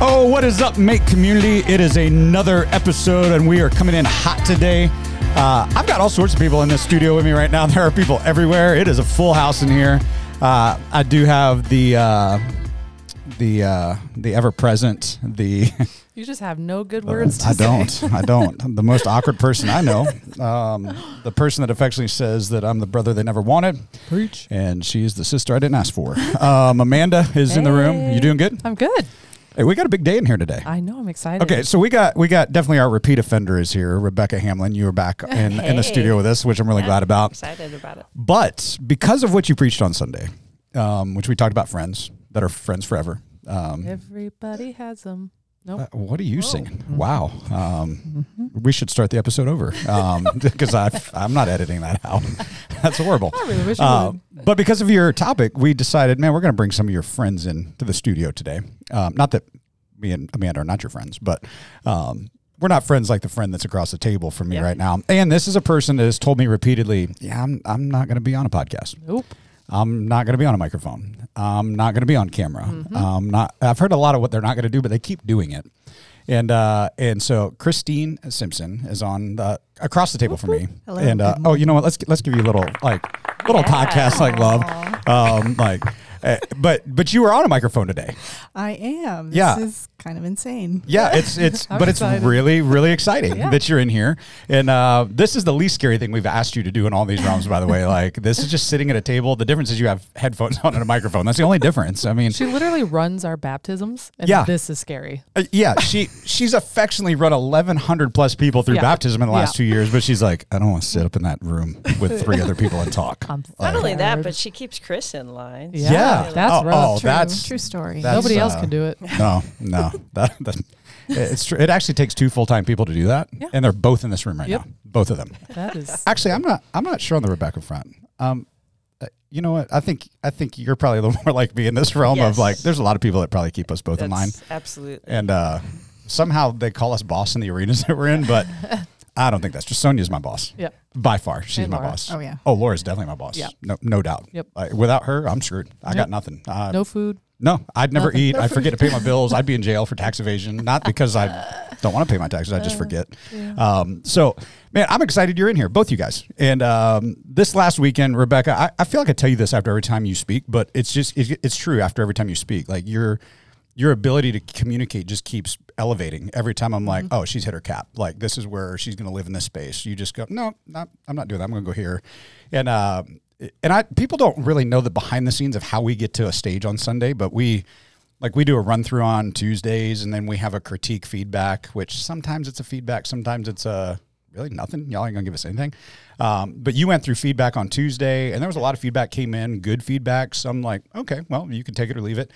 Oh, what is up, Make Community? It is another episode, and we are coming in hot today. Uh, I've got all sorts of people in this studio with me right now. There are people everywhere. It is a full house in here. Uh, I do have the uh, the uh, the ever present the. You just have no good words to I don't. I don't. I'm The most awkward person I know. Um, the person that affectionately says that I'm the brother they never wanted, Preach. and she's the sister I didn't ask for. Um, Amanda is in the room. You doing good? I'm good. Hey, we got a big day in here today. I know. I'm excited. Okay, so we got we got definitely our repeat offender is here. Rebecca Hamlin, you were back in, in the studio with us, which I'm really glad about. Excited about it. But because of what you preached on Sunday, um, which we talked about friends that are friends forever. Um, Everybody has them. Nope. uh, what are you singing? Mm-hmm. Wow. Um, We should start the episode over because I I'm not editing that out. That's horrible. I really wish Uh, but because of your topic, we decided, man, we're going to bring some of your friends in to the studio today. Um, not that me and Amanda are not your friends, but um, we're not friends like the friend that's across the table from me Yeah. right now. And this is a person that has told me repeatedly, yeah, I'm, I'm not going to be on a podcast. Nope. I'm not going to be on a microphone. I'm not going to be on camera. Mm-hmm. Um, not. I've heard a lot of what they're not going to do, but they keep doing it. And uh, and so Christine Simpson is on the across the table from me. Hello. And uh, oh, you know what? Let's let's give you a little like little Yeah. podcast like love. Um, like, uh, but but you were on a microphone today. I am. This Yeah. is kind of insane. Yeah, it's it's I'm but it's excited. really really exciting Yeah. that you're in here. And uh, this is the least scary thing we've asked you to do in all these realms. By the way, like this is just sitting at a table. The difference is you have headphones on and a microphone. That's the only difference. I mean, She literally runs our baptisms, and Yeah. this is scary. Uh, yeah, she she's affectionately run eleven hundred plus people through Yeah. baptism in the last Yeah. two years, but she's like, I don't want to sit up in that room with three other people and talk. I'm Not only that, but she keeps Chris in line. Yeah, Yeah. that's Oh, rough. oh, that's- True story. that's- Nobody else uh, can do it. No, no, that, that it's true. It actually takes two full time people to do that, Yeah. and they're both in this room right Yep. now, both of them. That is. Actually, I'm not. I'm not sure on the Rebecca front. Um, uh, you know what? I think I think you're probably a little more like me in this realm of like. There's a lot of people that probably keep us both in line, absolutely. and uh, somehow they call us boss in the arenas that we're in, but. I don't think that's just Sonia's my boss. Yeah. By far, she's And my Laura. boss. Oh, yeah. Oh, Laura's definitely my boss. Yep. No, no doubt. Yep. Like, without her, I'm screwed. I got nothing. Uh, No food. no, I'd never Nothing. eat. I'd forget to pay my bills. I'd be in jail for tax evasion. Not because I don't want to pay my taxes. I just forget. Um, so, man, I'm excited you're in here, both you guys. And um, this last weekend, Rebecca, I, I feel like I tell you this after every time you speak, but it's just it, it's true after every time you speak. Like your your ability to communicate just keeps elevating every time. I'm like, oh, she's hit her cap. Like this is where she's going to live in this space. You just go, no, not, I'm not doing that. I'm going to go here, and. Uh, and I people don't really know the behind the scenes of how we get to a stage on Sunday, but we like we do a run through on Tuesdays and then we have a critique feedback, which sometimes it's a feedback, sometimes it's a really nothing. Y'all ain't gonna give us anything. Um, but you went through feedback on Tuesday and there was a lot of feedback came in, good feedback. Some like, okay, well, you can take it or leave it.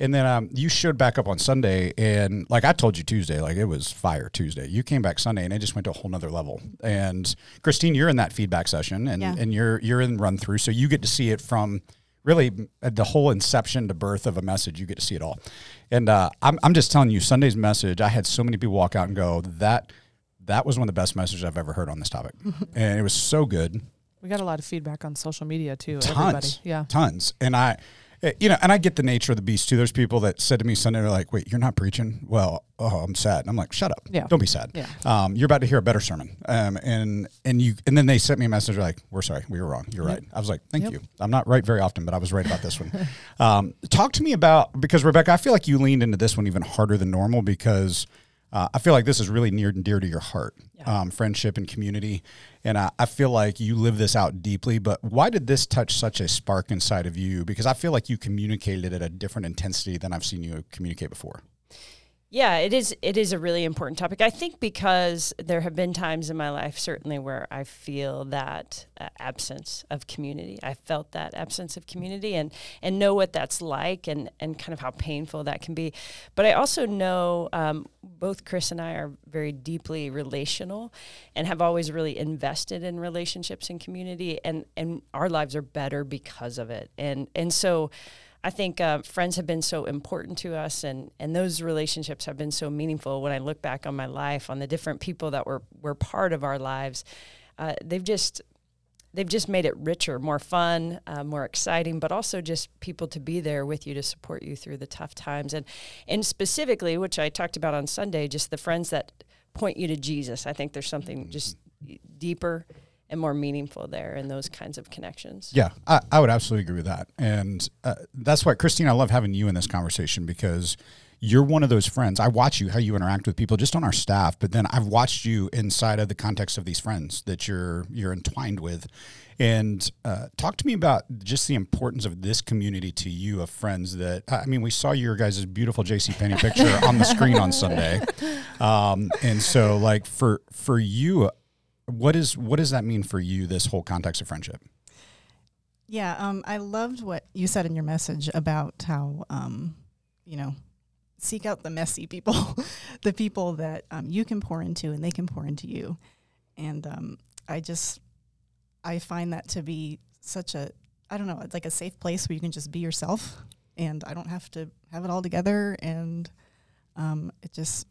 And then um, you showed back up on Sunday, and like I told you Tuesday, like it was fire Tuesday. You came back Sunday, and it just went to a whole nother level. And Christine, you're in that feedback session, and Yeah. and you're you're in run through, so you get to see it from really the whole inception to birth of a message. You get to see it all. And uh, I'm I'm just telling you, Sunday's message. I had so many people walk out and go that that was one of the best messages I've ever heard on this topic, and it was so good We got a lot of feedback on social media too. tons, Everybody. Yeah. tons. And I, eh, you know, and I get the nature of the beast too. There's people that said to me Sunday, they're like, "Wait, you're not preaching?" Well, oh, I'm sad. And I'm like, "Shut up! Yeah. Don't be sad. Yeah. Um, you're about to hear a better sermon." Um, and and you and then they sent me a message like, "We're sorry, we were wrong. You're right." I was like, "Thank Yep. you. I'm not right very often, but I was right about this one." um, talk to me about because Rebecca, I feel like you leaned into this one even harder than normal because. Uh, I feel like this is really near and dear to your heart, um, friendship and community. And I, I feel like you live this out deeply. But why did this touch such a spark inside of you? Because I feel like you communicated at a different intensity than I've seen you communicate before. Yeah, it is. It is a really important topic. I think because there have been times in my life, certainly, where I feel that uh, absence of community. I felt that absence of community, and and know what that's like, and and kind of how painful that can be. But I also know um, both Chris and I are very deeply relational, and have always really invested in relationships and community, and and our lives are better because of it. And and so. I think uh, friends have been so important to us, and and those relationships have been so meaningful. When I look back on my life, on the different people that were were part of our lives, uh, they've just they've just made it richer, more fun, uh, more exciting, but also just people to be there with you to support you through the tough times. And and specifically, which I talked about on Sunday, just the friends that point you to Jesus. I think there's something just deeper and more meaningful there in those kinds of connections. Yeah, I, I would absolutely agree with that. And uh, that's why, Christine, I love having you in this conversation because you're one of those friends. I watch you, how you interact with people just on our staff, but then I've watched you inside of the context of these friends that you're you're entwined with. And uh, talk to me about just the importance of this community to you of friends that, I mean, we saw your guys' beautiful J.C. Penney picture on the screen on Sunday. Um, and so like for, for you, what is, what does that mean for you, this whole context of friendship? Yeah, um, I loved what you said in your message about how, um, you know, seek out the messy people, the people that um, you can pour into and they can pour into you. And um, I just, I find that to be such a, I don't know, it's like a safe place where you can just be yourself and I don't have to have it all together. And um, it just,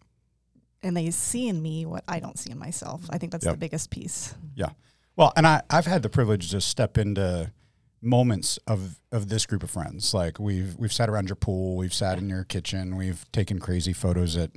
and they see in me what I don't see in myself. I think that's Yep. the biggest piece. Yeah. Well, and I, I've had the privilege to step into moments of, of this group of friends. Like we've we've sat around your pool, we've sat in your kitchen, we've taken crazy photos at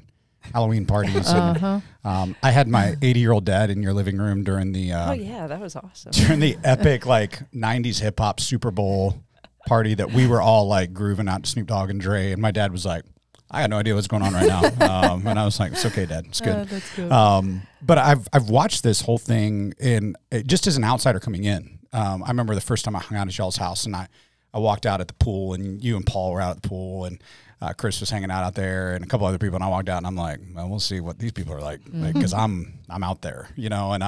Halloween parties. Uh-huh. um, I had my 80 year old dad in your living room during the uh, oh yeah, that was awesome. during the epic like 90s hip hop Super Bowl party that we were all like grooving out to Snoop Dogg and Dre. And my dad was like, I had no idea what's going on right now. Um, and I was like, it's okay, dad. It's good. Uh, that's good. Um, but I've I've watched this whole thing in it, just as an outsider coming in. Um, I remember the first time I hung out at y'all's house, and I I walked out at the pool, and you and Paul were out at the pool, and uh, Chris was hanging out out there, and a couple other people, and I walked out, and I'm like, well, we'll see what these people are like, because I'm I'm out there, you know, and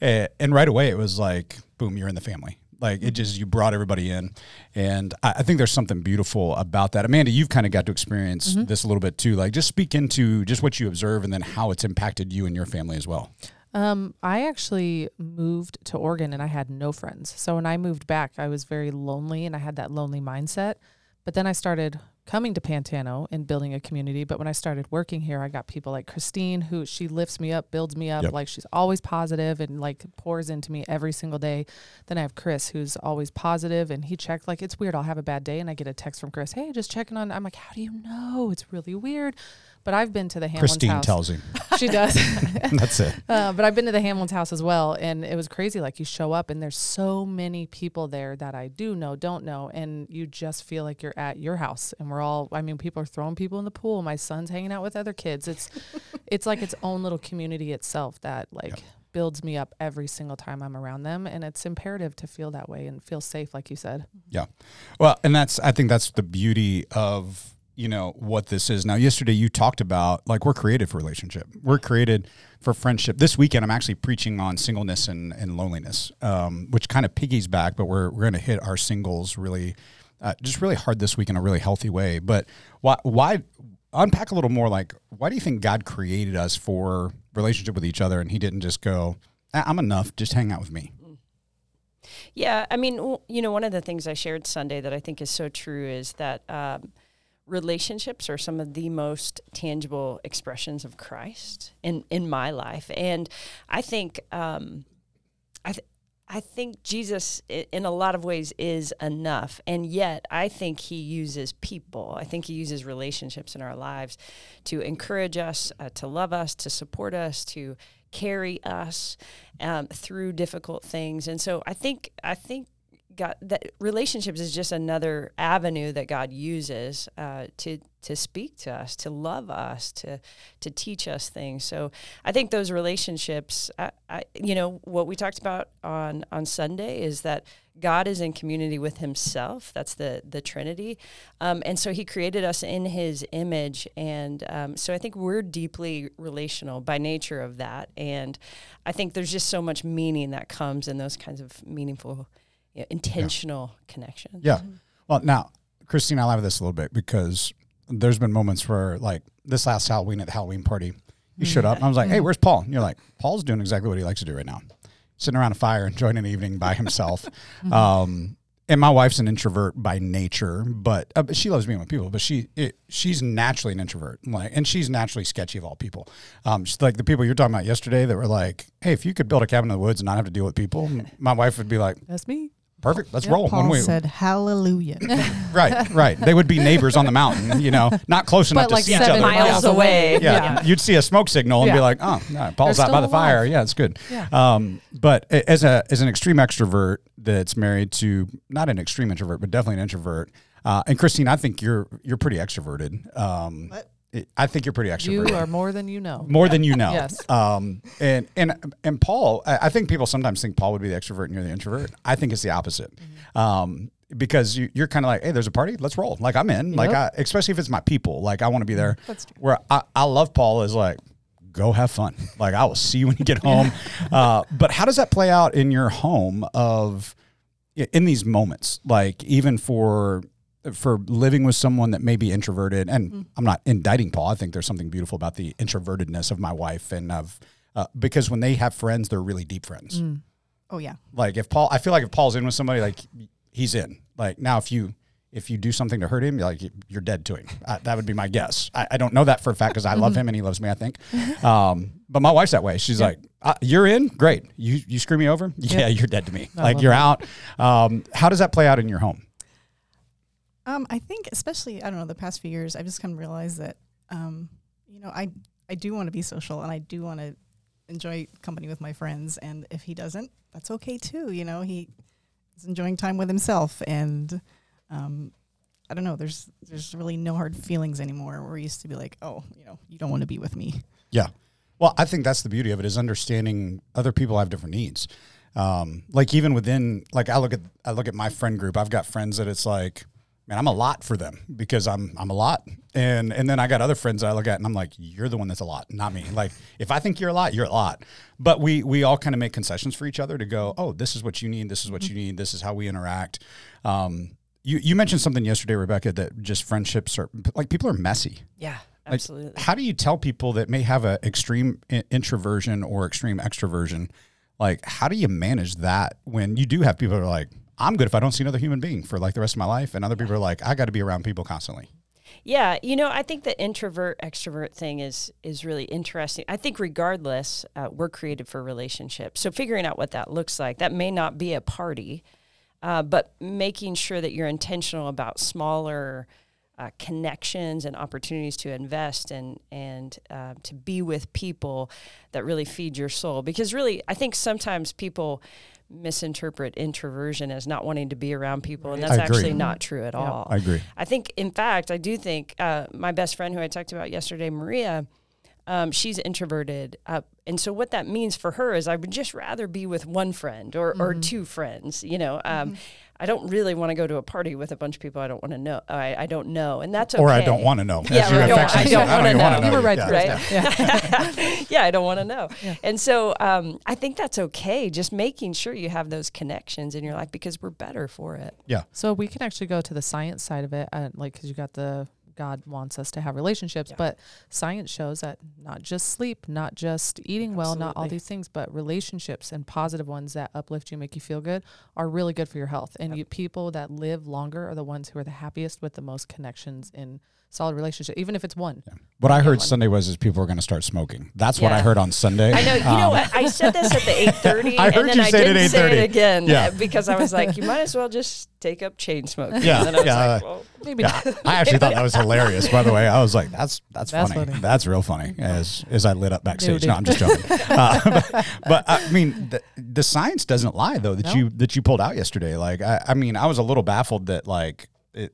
eh, and right away it was like, boom, you're in the family. Like it just you brought everybody in, and I, I think there's something beautiful about that. Amanda, you've kind of got to experience this a little bit too. Like just speak into just what you observe, and then how it's impacted you and your family as well. Um, I actually moved to Oregon and I had no friends. So when I moved back, I was very lonely and I had that lonely mindset. But then I started coming to Pantano and building a community. But when I started working here, I got people like Christine, who she lifts me up, builds me up. Yep. Like she's always positive and like pours into me every single day. Then I have Chris, who's always positive, and he checked. Like it's weird. I'll have a bad day and I get a text from Chris, "Hey, just checking on." I'm like, "How do you know?" It's really weird. But I've been to the Hamlin's house. Christine house. tells him. She does. That's it. Uh, but I've been to the Hamlin's house as well, and it was crazy. Like you show up, and there's so many people there that I do know, don't know, and you just feel like you're at your house. And we're all, I mean, people are throwing people in the pool. My son's hanging out with other kids. It's, it's like its own little community itself that like builds me up every single time I'm around them, and it's imperative to feel that way and feel safe, like you said. Yeah. Well, and that's I think that's the beauty of you know what this is. Now, yesterday you talked about like we're created for relationship. We're created for friendship. This weekend I'm actually preaching on singleness and, and loneliness, um, which kind of piggies back, but we're we're going to hit our singles really, uh, just really hard this week in a really healthy way. But why why unpack a little more? Like why do you think God created us for relationship with each other, and He didn't just go, "Ah, I'm enough, just hang out with me. Yeah, I mean, you know, one of the things I shared Sunday that I think is so true is that um, relationships are some of the most tangible expressions of Christ in in my life, and I think um, I. Th- I think Jesus, in a lot of ways, is enough. And yet, I think he uses people. I think he uses relationships in our lives to encourage us, uh, to love us, to support us, to carry us um, through difficult things. And so, I think, I think. God, that relationships is just another avenue that God uses uh, to to speak to us, to love us, to to teach us things. So I think those relationships, I, I, you know, what we talked about on on Sunday is that God is in community with Himself. That's the the Trinity, um, and so He created us in His image, and um, so I think we're deeply relational by nature of that. And I think there's just so much meaning that comes in those kinds of meaningful, you know, intentional connections. Yeah. Well, now, Christine, I'll have this a little bit because there's been moments where, like this last Halloween at the Halloween party, you showed up and I was like, hey, where's Paul? And you're like, Paul's doing exactly what he likes to do right now sitting around a fire, enjoying an evening by himself. um, and my wife's an introvert by nature, but, uh, but she loves being with people. But she it, she's naturally an introvert, like, and she's naturally sketchy of all people. Um, she's like the people you're talking about yesterday that were like, "Hey, if you could build a cabin in the woods and not have to deal with people," my wife would be like, That's me. "Perfect, let's Yeah, roll." Paul when we, said, "Hallelujah." right, right, they would be neighbors on the mountain, you know, not close enough But to like see each seven other. miles away. Yeah, you'd see a smoke signal and be like, "Oh, no, Paul's They're out by still the fire." Yeah, it's good. Yeah. Um, but as a as an extreme extrovert that's married to not an extreme introvert, but definitely an introvert. Uh, and Christine, I think you're you're pretty extroverted. Um, What? I think you're pretty extroverted. You are more than you know. more than you know. Yes. Um, and and and Paul, I think people sometimes think Paul would be the extrovert and you're the introvert. I think it's the opposite. Um, because you, you're kind of like, hey, there's a party, let's roll. Like I'm in. Like I, especially if it's my people. Like I want to be there. That's true. Where I, I love Paul is like, go have fun. Like I will see you when you get home. uh, but how does that play out in your home of in these moments? Like even for for living with someone that may be introverted, and I'm not indicting Paul. I think there's something beautiful about the introvertedness of my wife and of uh, because when they have friends, they're really deep friends. oh yeah. Like if Paul, I feel like if Paul's in with somebody, like he's in. Like now, if you if you do something to hurt him, you're like you're dead to him. I, that would be my guess. I, I don't know that for a fact because I love him and he loves me. I think. Um, but my wife's that way. She's like, uh, "You're in, great. You you screw me over, yeah, you're dead to me. I like you're out." Um, how does that play out in your home? Um, I think especially I don't know the past few years I've just come to realize that um, you know I I do want to be social and I do want to enjoy company with my friends and if he doesn't that's okay too you know he is enjoying time with himself and um, I don't know there's there's really no hard feelings anymore where we used to be like oh you know you don't want to be with me Yeah. Well, I think that's the beauty of it is understanding other people have different needs. Um, like even within, like I look at, I look at my friend group. I've got friends that it's like, man, I'm a lot for them because I'm, I'm a lot. And, and then I got other friends I look at and I'm like, you're the one that's a lot, not me. Like if I think you're a lot, you're a lot. But we, we all kind of make concessions for each other to go, oh, this is what you need. This is what you need. This is how we interact. Um, you, you mentioned something yesterday, Rebecca, that just friendships are like people are messy. Yeah, Like, absolutely. how do you tell people that may have an extreme introversion or extreme extroversion? Like, how do you manage that when you do have people that are like, I'm good if I don't see another human being for like the rest of my life, and other people are like, I got to be around people constantly. Yeah, you know, I think the introvert extrovert thing is is really interesting. I think regardless, uh, we're created for relationships. So figuring out what that looks like, that may not be a party, uh, but making sure that you're intentional about smaller uh, connections and opportunities to invest and and uh, to be with people that really feed your soul. Because really, I think sometimes people misinterpret introversion as not wanting to be around people, and that's actually not true at all. I agree. I think, in fact, I do think uh, my best friend who I talked about yesterday, Maria, um, she's introverted. Uh, and so, what that means for her is I would just rather be with one friend or, or two friends. You know, um, I don't really want to go to a party with a bunch of people I don't want to know. I, I don't know. And that's okay. Or I don't want to know. as Yeah, you or I don't- affectionately I don't wanna even wanna know. You were right Yeah. right? Yeah. yeah, I don't want to know. And so um, I think that's okay. Just making sure you have those connections in your life because we're better for it. Yeah. So we can actually go to the science side of it, uh, like because you got the God wants us to have relationships, but science shows that not just sleep, not just eating well, not all these things, but relationships and positive ones that uplift you, make you feel good, are really good for your health. And you, people that live longer are the ones who are the happiest with the most connections in solid relationship, even if it's one. What I heard one. Sunday was is people were going to start smoking. That's what I heard on Sunday. I know. You know Um, what? I said this at the eight thirty, I heard and then you I say it at didn't say 8:30. it again Yeah. uh, because I was like, you might as well just take up chain smoking. Yeah, And then I was yeah. like, well, Maybe Yeah, not. I actually thought that was hilarious. By the way, I was like, "That's that's, That's funny. funny. That's real funny." As as I lit up backstage. dude. No, I'm just joking. uh, but, but, I mean, the, the science doesn't lie though that No. you that you pulled out yesterday. Like, I, I mean, I was a little baffled that like it, it,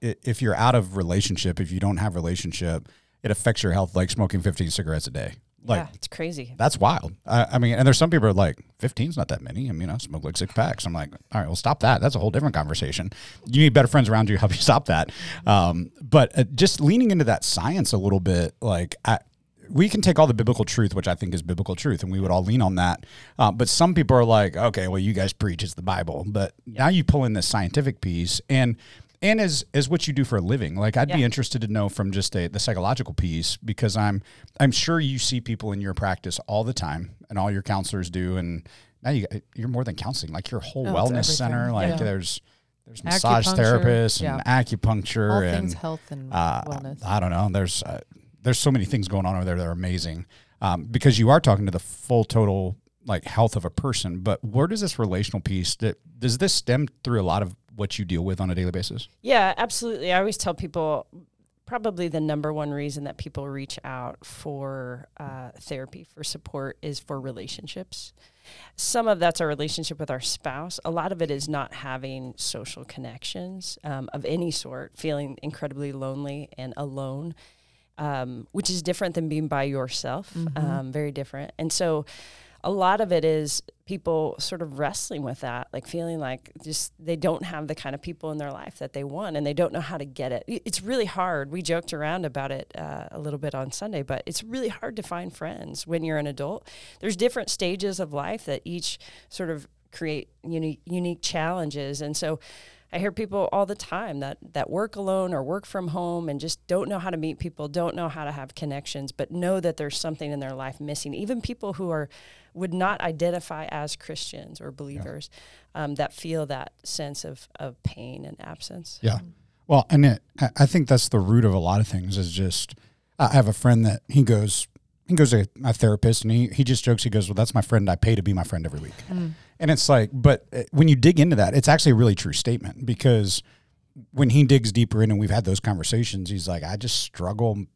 if you're out of relationship, if you don't have relationship, it affects your health like smoking 15 cigarettes a day. Like yeah, it's crazy. that's wild. I, I mean, and there's some people are like, 15's not that many. I mean, I smoke like six packs. I'm like, all right, well, stop that. That's a whole different conversation. You need better friends around you to help you stop that. Um, but uh, just leaning into that science a little bit, like, I, we can take all the biblical truth, which I think is biblical truth, and we would all lean on that. Uh, but some people are like, okay, well, you guys preach it's the Bible, but now you pull in this scientific piece, and and as as what you do for a living, like I'd be interested to know from just a, the psychological piece because I'm I'm sure you see people in your practice all the time, and all your counselors do, and now you you're more than counseling, like your whole Oh, wellness center, like Yeah. there's there's massage therapists yeah. and acupuncture All and health and uh, wellness. I don't know. There's uh, there's so many things going on over there that are amazing um, because you are talking to the full total like health of a person. But where does this relational piece that does this stem through a lot of what you deal with on a daily basis? Yeah, absolutely. I always tell people probably the number one reason that people reach out for uh, therapy for support is for relationships. Some of that's our relationship with our spouse. A lot of it is not having social connections um, of any sort, feeling incredibly lonely and alone, um, which is different than being by yourself. Um, very different. And so, a lot of it is people sort of wrestling with that, like feeling like just they don't have the kind of people in their life that they want and they don't know how to get it. It's really hard. We joked around about it uh, a little bit on Sunday, but it's really hard to find friends when you're an adult. There's different stages of life that each sort of create unique, unique challenges. And so, I hear people all the time that that work alone or work from home and just don't know how to meet people, don't know how to have connections, but know that there's something in their life missing. Even people who are would not identify as Christians or believers um, that feel that sense of of pain and absence. Yeah. Well, and it, I- I think that's the root of a lot of things is just, I have a friend that he goes, he goes to a therapist and he, he just jokes, he goes, well, that's my friend. I pay to be my friend every week. And it's like, but uh, when you dig into that, it's actually a really true statement because when he digs deeper in and we've had those conversations, he's like, I just struggle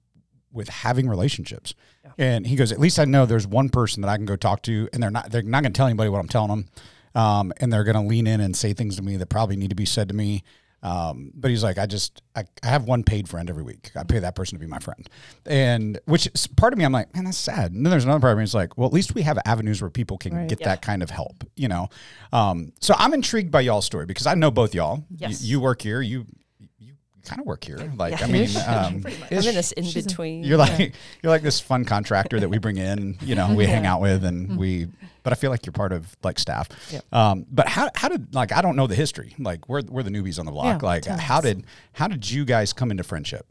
with having relationships. And he goes, at least I know there's one person that I can go talk to and they're not, they're not going to tell anybody what I'm telling them. Um, and they're going to lean in and say things to me that probably need to be said to me. Um, but he's like, I just, I, I have one paid friend every week. I pay that person to be my friend. And which is part of me, I'm like, man, that's sad. And then there's another part of me, it's like, well, at least we have avenues where people can Right. get Yeah. that kind of help, you know? Um, so I'm intrigued by y'all's story because I know both y'all. Yes. You, you work here. You kind of work here. Like, I mean, um, I'm in this in between. You're like you're like this fun contractor that we bring in, you know, we hang out with, and we. But I feel like you're part of like staff. Yep. Um, but how how did like I don't know the history. Like we're we're the newbies on the block. Yeah, like how us. did how did you guys come into friendship?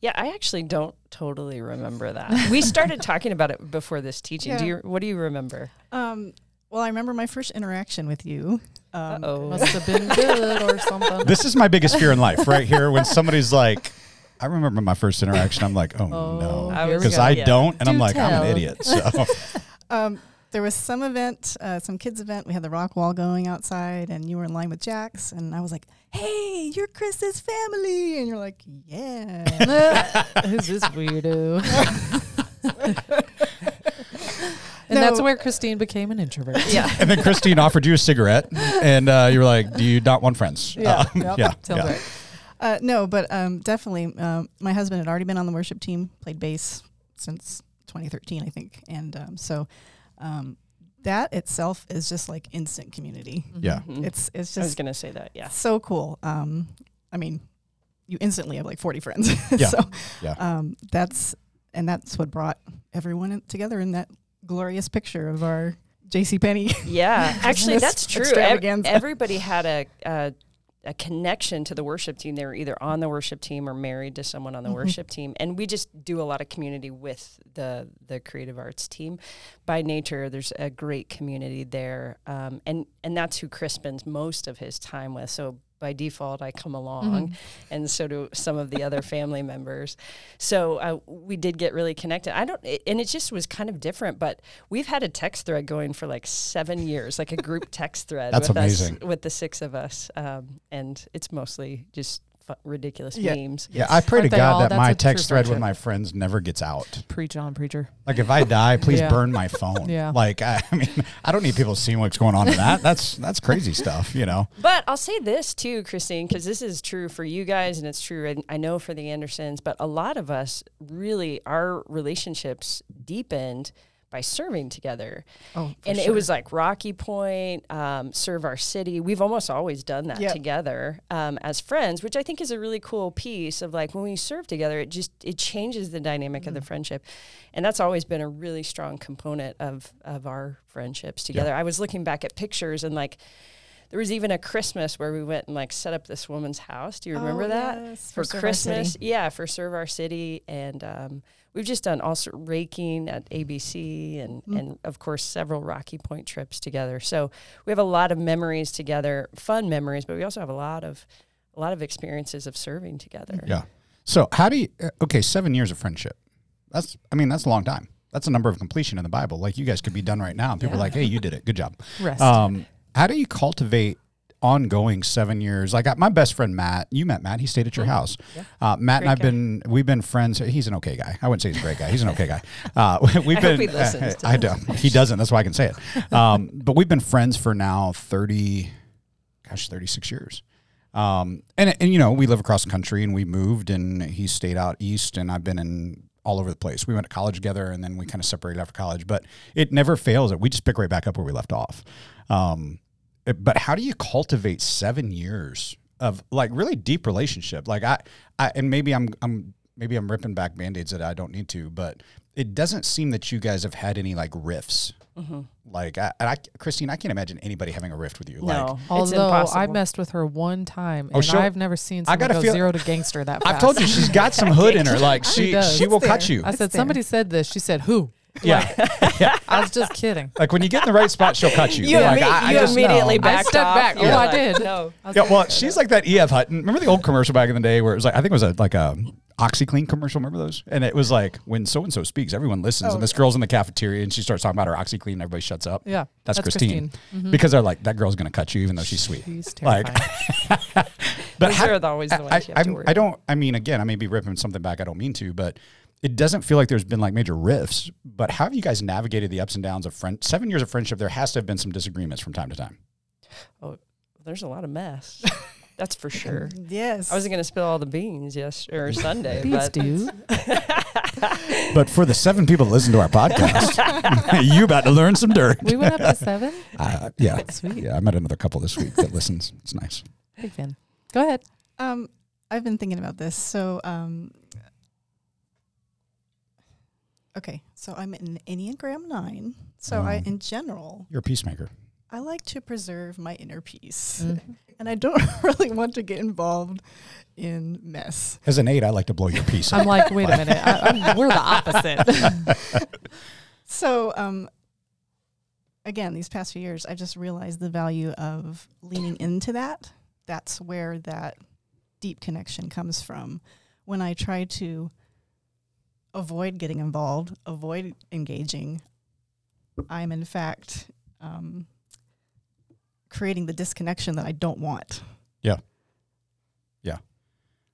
Yeah, I actually don't totally remember that. we started talking about it before this teaching. Do you? What do you remember? Um, well, I remember my first interaction with you. Um, oh. Must have been good or something. This is my biggest fear in life, right here. When somebody's like, I remember my first interaction. I'm like, oh, Oh, no, I here we because. I Yeah. don't, and I'm Do like, I'm an idiot. So Um, there was some event, uh, some kids event. We had the rock wall going outside, and you were in line with Jax, and I was like, "Hey, you're Chris's family," and you're like, "Yeah." Who's this weirdo? And No. that's where Christine became an introvert. Yeah. and then Christine offered you a cigarette, and uh, you were like, do you not want friends? Yeah, Um, yep. yeah, Sounds yeah. right. Uh, no, but um, definitely, um, my husband had already been on the worship team, played bass since 2013, I think, and um, so um, that itself is just like instant community. Yeah. Mhm. It's it's I was just gonna say that. Yeah. so cool. Um, I mean, you instantly have like 40 friends. Yeah. so Yeah. um, that's and that's what brought everyone in, together in that glorious picture of our J.C. Penney. Yeah, actually, that's true. Ev- everybody had a, a a connection to the worship team. They were either on the worship team or married to someone on the Mhm. worship team, and we just do a lot of community with the the creative arts team. By nature, there's a great community there, um, and and that's who Chris spends most of his time with. So. By default, I come along, and so do some of the other family members. So uh, we did get really connected. I don't, it, and it just was kind of different. But we've had a text thread going for like seven years, like a group text thread. That's with amazing. Us, with the six of us, um, and it's mostly just fu- ridiculous Yeah. memes. Yeah, I pray to Aren't they God all? that That's my text thread with my friends never gets out. Preach on, preacher. Like if I die, please Yeah. burn my phone. Yeah. Like I, I mean, I don't need people seeing what's going on in that. That's that's crazy stuff, you know. But I'll say this too, Christine, because this is true for you guys and it's true, and I know for the Andersons, but a lot of us really, our relationships deepened by serving together. Oh, for and it was like Rocky Point, um, serve our city. We've almost always done that Yep. together um, as friends, which I think is a really cool piece of like when we serve together, it just it changes the dynamic of the friendship, and that's always been a really strong component of of our friendships together. I was looking back at pictures and like there was even a Christmas where we went and like set up this woman's house. Do you remember Oh, that yes, for, City. Christmas? Yeah, for Serve Our City, and um, we've just done all sort of raking at ABC, and Mm. and of course several Rocky Point trips together. So we have a lot of memories together, fun memories, but we also have a lot of a lot of experiences of serving together. Yeah. So how do you? uh, Okay, seven years of friendship. That's. I mean, that's a long time. That's a number of completion in the Bible. Like you guys could be done right now. And people are like, "Hey, you did it. Good job." Rest. Um, how do you cultivate ongoing seven years? Like I, my best friend Matt, you met Matt. He stayed at your house. Yeah. Uh, Matt and I've guy. been we've been friends. He's an okay guy. I wouldn't say he's a great guy. He's an okay guy. Uh, we've I been. he to I don't. He doesn't. That's why I can say it. Um, but we've been friends for now thirty, gosh, thirty six years. Um, and and you know we live across the country and we moved and he stayed out east and I've been in all over the place. We went to college together and then we kind of separated after college, but it never fails that we just pick right back up where we left off. Um, but how do you cultivate seven years of like really deep relationship? Like I, I and maybe I'm I'm maybe I'm ripping back band-aids that I don't need to, but it doesn't seem that you guys have had any like riffs. Mm-hmm. Like I, and I, Christine, I can't imagine anybody having a rift with you. Like No, it's Although impossible. I messed with her one time, Oh, and she'll- I've never seen I gotta go feel- zero to gangster that fast. I've told you, she's got some hood in her. Like She she she will It's cut you. I said It's somebody said this. She said who? Yeah, I was just kidding. like when you get in the right spot, she'll cut you. You, like, imme- I, I you just immediately know. I backed stepped off. back. You're Oh, I did. No. I Yeah, well, she's like that E.F. Hutton. Remember the old commercial back in the day where it was like I think it was a like a OxiClean commercial. Remember those? And it was like when so and so speaks, everyone listens. Oh, and this girl's in the cafeteria and she starts talking about her OxiClean, and everybody shuts up. yeah, That's, Christine, Mhm. because they're like that girl's gonna cut you even though she's sweet. She's Like. But Those how- are always the ones I, you have I'm- worry I don't. I mean, again, I may be ripping something back. I don't mean to, but it doesn't feel like there's been like major rifts. But how have you guys navigated the ups and downs of friend? Seven years of friendship. There has to have been some disagreements from time to time. Oh, there's a lot of mess. That's for sure. Yes. I wasn't going to spill all the beans yes or Sunday, Please but do. But for the seven people that listen to our podcast, you about to learn some dirt. We went up to seven. Uh, yeah, Sweet. yeah. I met another couple this week that listens. It's nice. Big fan. Go ahead. Um, I've been thinking about this. So, um, okay, so I'm an Enneagram nine. So I, Oh. in general, You're a peacemaker. I like to preserve my inner peace, Mm. and I don't really want to get involved in mess. As an eight, I like to blow your piece. I'm like, wait a minute. I, I'm, we're the opposite. So, um, again, these past few years, I just realized the value of leaning into that. That's where that deep connection comes from. When I try to avoid getting involved, avoid engaging, I'm in fact um, creating the disconnection that I don't want. Yeah. Yeah.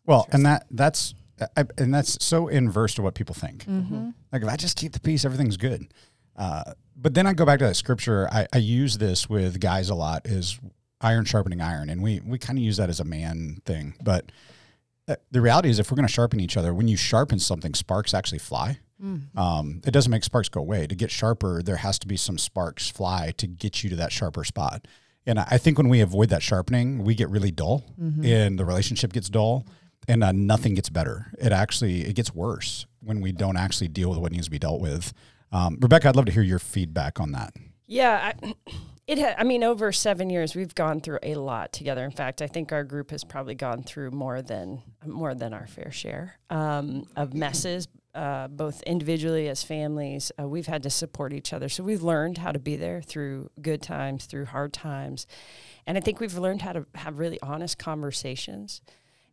Well, and that that's I, and that's so inverse to what people think. hmm Like if I just keep the peace, everything's good. Uh, but then I go back to that scripture. I, I use this with guys a lot is iron sharpening iron. And we, we kind of use that as a man thing. But the reality is if we're going to sharpen each other, when you sharpen something, sparks actually fly. Mm. Um, it doesn't make sparks go away. To get sharper, there has to be some sparks fly to get you to that sharper spot. And I I think when we avoid that sharpening, we get really dull Mm-hmm. and the relationship gets dull and uh, nothing gets better. It actually, it gets worse when we don't actually deal with what needs to be dealt with. Um, Rebecca, I'd love to hear your feedback on that. Yeah, I, it. Ha- I mean, over seven years, we've gone through a lot together. In fact, I think our group has probably gone through more than more than our fair share um, of messes, uh, both individually as families. Uh, we've had to support each other, so we've learned how to be there through good times, through hard times, and I think we've learned how to have really honest conversations,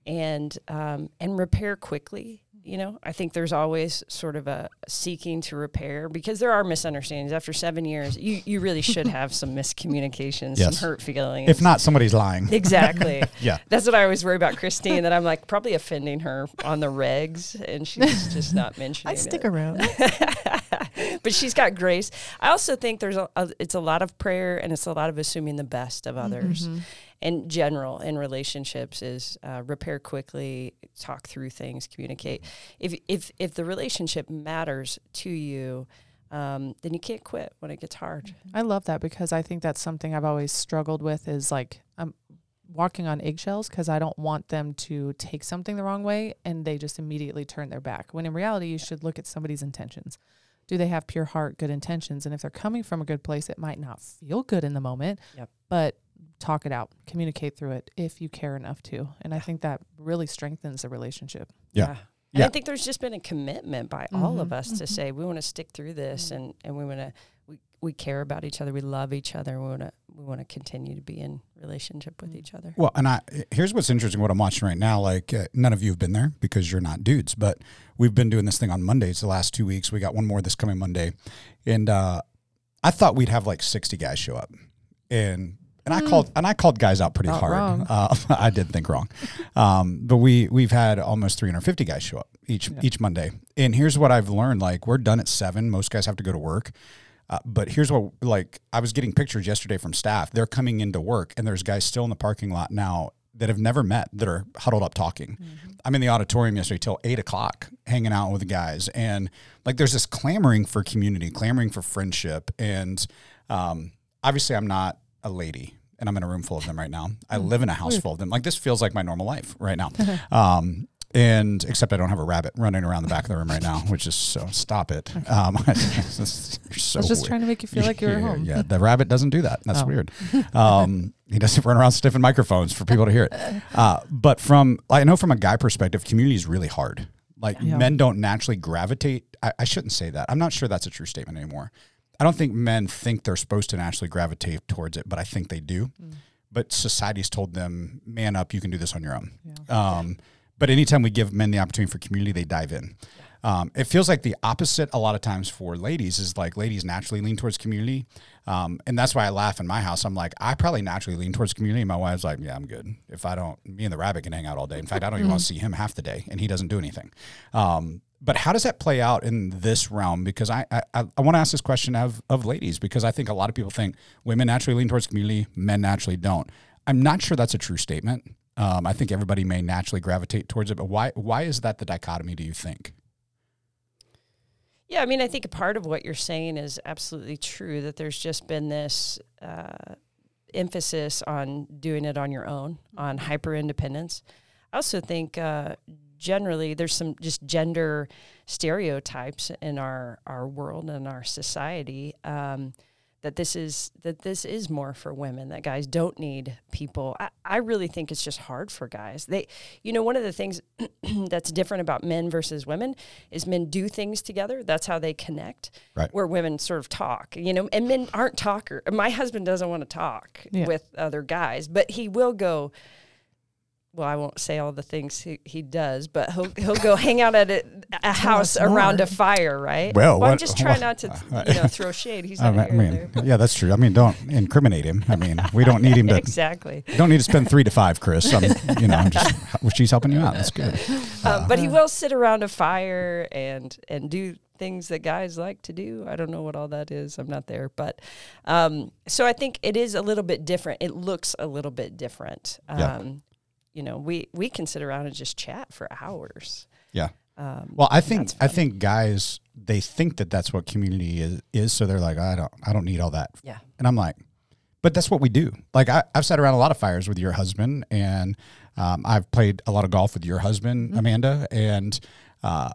and um, and repair quickly. You know, I think there's always sort of a seeking to repair because there are misunderstandings. After seven years, you, you really should have some miscommunications, Yes. some hurt feelings. If not, somebody's lying. exactly. Yeah. That's what I always worry about Christine, that I'm like probably offending her on the regs and she's just not mentioning it. I stick it. around. but she's got grace. I also think there's a, a it's a lot of prayer and it's a lot of assuming the best of others. Mhm. In general, in relationships, is uh, repair quickly, talk through things, communicate. If if if the relationship matters to you, um, then you can't quit when it gets hard. I love that because I think that's something I've always struggled with is like I'm walking on eggshells because I don't want them to take something the wrong way and they just immediately turn their back. When in reality, you should look at somebody's intentions. Do they have pure heart, good intentions? And if they're coming from a good place, it might not feel good in the moment, Yep. but talk it out, communicate through it if you care enough to. And I think that really strengthens the relationship. Yeah. And Yeah. I think there's just been a commitment by all of us to say we want to stick through this and, and we want to we, we care about each other, we love each other, we want to we want to continue to be in relationship with each other. Well, and I here's what's interesting. What I'm watching right now, like uh, none of you have been there because you're not dudes, but we've been doing this thing on Mondays the last two weeks. We got one more this coming Monday, and uh, I thought we'd have like 60 guys show up, and and I called and I called guys out pretty Not hard. Uh, I did think wrong, um, but we we've had almost 350 guys show up each Yeah. each Monday. And here's what I've learned: like we're done at seven. Most guys have to go to work. Uh, but here's what, like, I was getting pictures yesterday from staff. They're coming into work, and there's guys still in the parking lot now that have never met that are huddled up talking. I'm in the auditorium yesterday till eight o'clock, hanging out with the guys, and like, there's this clamoring for community, clamoring for friendship, and um, obviously, I'm not a lady. And I'm in a room full of them right now. I live in a house full of them. Like this feels like my normal life right now. Um, and except I don't have a rabbit running around the back of the room right now, which is so stop it. Um, you're so I was just weird. trying to make you feel like you were Yeah, home. Yeah, the rabbit doesn't do that. That's Oh. weird. Um, he doesn't run around sniffing microphones for people to hear it. Uh, but from I know from a guy perspective, community is really hard. Like Yeah. men don't naturally gravitate. I, I shouldn't say that. I'm not sure that's a true statement anymore. I don't think men think they're supposed to naturally gravitate towards it, but I think they do. But society's told them, man up, you can do this on your own. Um, but anytime we give men the opportunity for community, they dive in. Um, it feels like the opposite a lot of times for ladies is like ladies naturally lean towards community. Um, and that's why I laugh in my house. I'm like, I probably naturally lean towards community. My wife's like, yeah, I'm good. If I don't, me and the rabbit can hang out all day. In fact, I don't even want to see him half the day and he doesn't do anything. Um, but how does that play out in this realm? Because I, I, I want to ask this question of, of ladies because I think a lot of people think women naturally lean towards community, men naturally don't. I'm not sure that's a true statement. Um, I think everybody may naturally gravitate towards it, but why why is that the dichotomy? Do you think? Yeah, I mean, I think a part of what you're saying is absolutely true that there's just been this uh, emphasis on doing it on your own, on hyper independence. I also think uh, generally there's some just gender stereotypes in our, our world and our society. Um, that this is that this is more for women that guys don't need people I, I really think it's just hard for guys they you know one of the things that's different about men versus women is men do things together that's how they connect Right. where women sort of talk you know and men aren't talker my husband doesn't want to talk Yeah. with other guys but he will go well, I won't say all the things he, he does, but he'll he'll go hang out at a, a house around a fire, right? Well, I'm just trying what- not to you know throw shade. He's I mean, here or mean, yeah, that's true. I mean, don't incriminate him. I mean, we don't need him to. exactly. You don't need to spend three to five, Chris. I'm, you know, I'm just well, she's helping you out. That's good. Um, but he will sit around a fire and and do things that guys like to do. I don't know what all that is. I'm not there, but um, so I think it is a little bit different. It looks a little bit different. Um, Yeah. You know, we we can sit around and just chat for hours. Yeah. Um, Well, I think I think guys they think that that's what community is is. So they're like, I don't I don't need all that. Yeah. And I'm like, but that's what we do. Like I, I've sat around a lot of fires with your husband, and um, I've played a lot of golf with your husband, Mm-hmm. Amanda, and uh,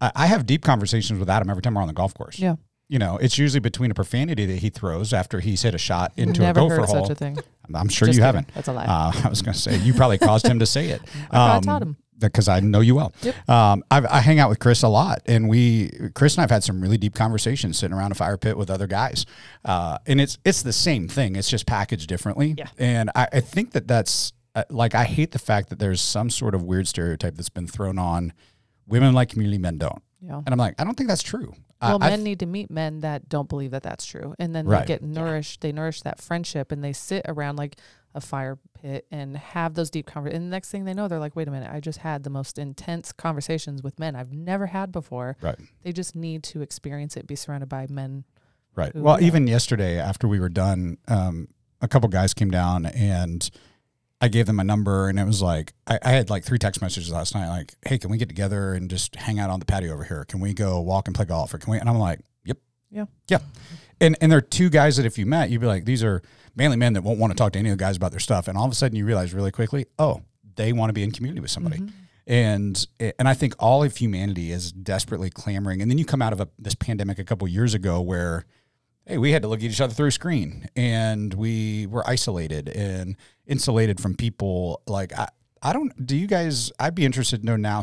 I, I have deep conversations with Adam every time we're on the golf course. Yeah. You know, it's usually between a profanity that he throws after he's hit a shot into Never a gopher heard hole. such a thing. I'm sure Just you kidding. haven't. That's a lie. Uh, I was going to say you probably caused him to say it. I probably taught him. because I know you well. Yep. Um, I've, I hang out with Chris a lot, and we, Chris and I've had some really deep conversations sitting around a fire pit with other guys, uh, and it's it's the same thing. It's just packaged differently. Yeah. And I, I think that that's uh, like I hate the fact that there's some sort of weird stereotype that's been thrown on women like community, men don't, Yeah. and I'm like, I don't think that's true. I- Well, I men th- need to meet men that don't believe that that's true, and then Right. they get nourished. They nourish that friendship, and they sit around like a fire pit and have those deep conversations. And the next thing they know, they're like, "Wait a minute! I just had the most intense conversations with men I've never had before." Right. They just need to experience it, be surrounded by men. Right. who- Well, yeah. even yesterday after we were done, um, a couple guys came down and I gave them a number and it was like I, I had like three text messages last night like, hey, can we get together and just hang out on the patio over here? Can we go walk and play golf or can we? And I'm like, yep, Yeah. yeah. And and there are two guys that if you met, you'd be like, these are mainly men that won't want to talk to any of the guys about their stuff. And all of a sudden you realize really quickly, oh, they want to be in community with somebody. Mm-hmm. And and I think all of humanity is desperately clamoring. And then you come out of a, this pandemic a couple years ago where hey, we had to look at each other through a screen and we were isolated and insulated from people. Like, I, I don't, do you guys, I'd be interested to know now,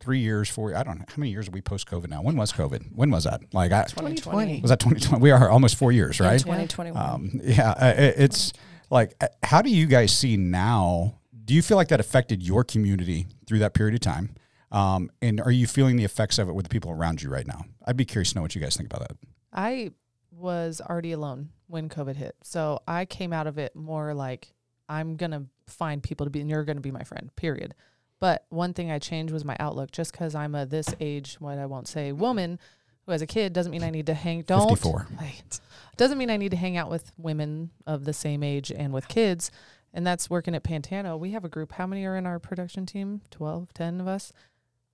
three years, four, I don't know, how many years are we post COVID now? When was COVID? When was that? Like, I, 2020. was that 2020? We are almost four years, right? 2021. Um, yeah, it- it's like, uh, how do you guys see now? Do you feel like that affected your community through that period of time? Um, and are you feeling the effects of it with the people around you right now? I'd be curious to know what you guys think about that. I was already alone when COVID hit. So I came out of it more like I'm going to find people to be, and you're going to be my friend, period. But one thing I changed was my outlook. Just because I'm a this age, what I won't say, woman who has a kid doesn't mean I need to hang. Don't. 54. Hey, doesn't mean I need to hang out with women of the same age and with kids. And that's working at Pantano. We have a group. How many are in our production team? 12, 10 of us.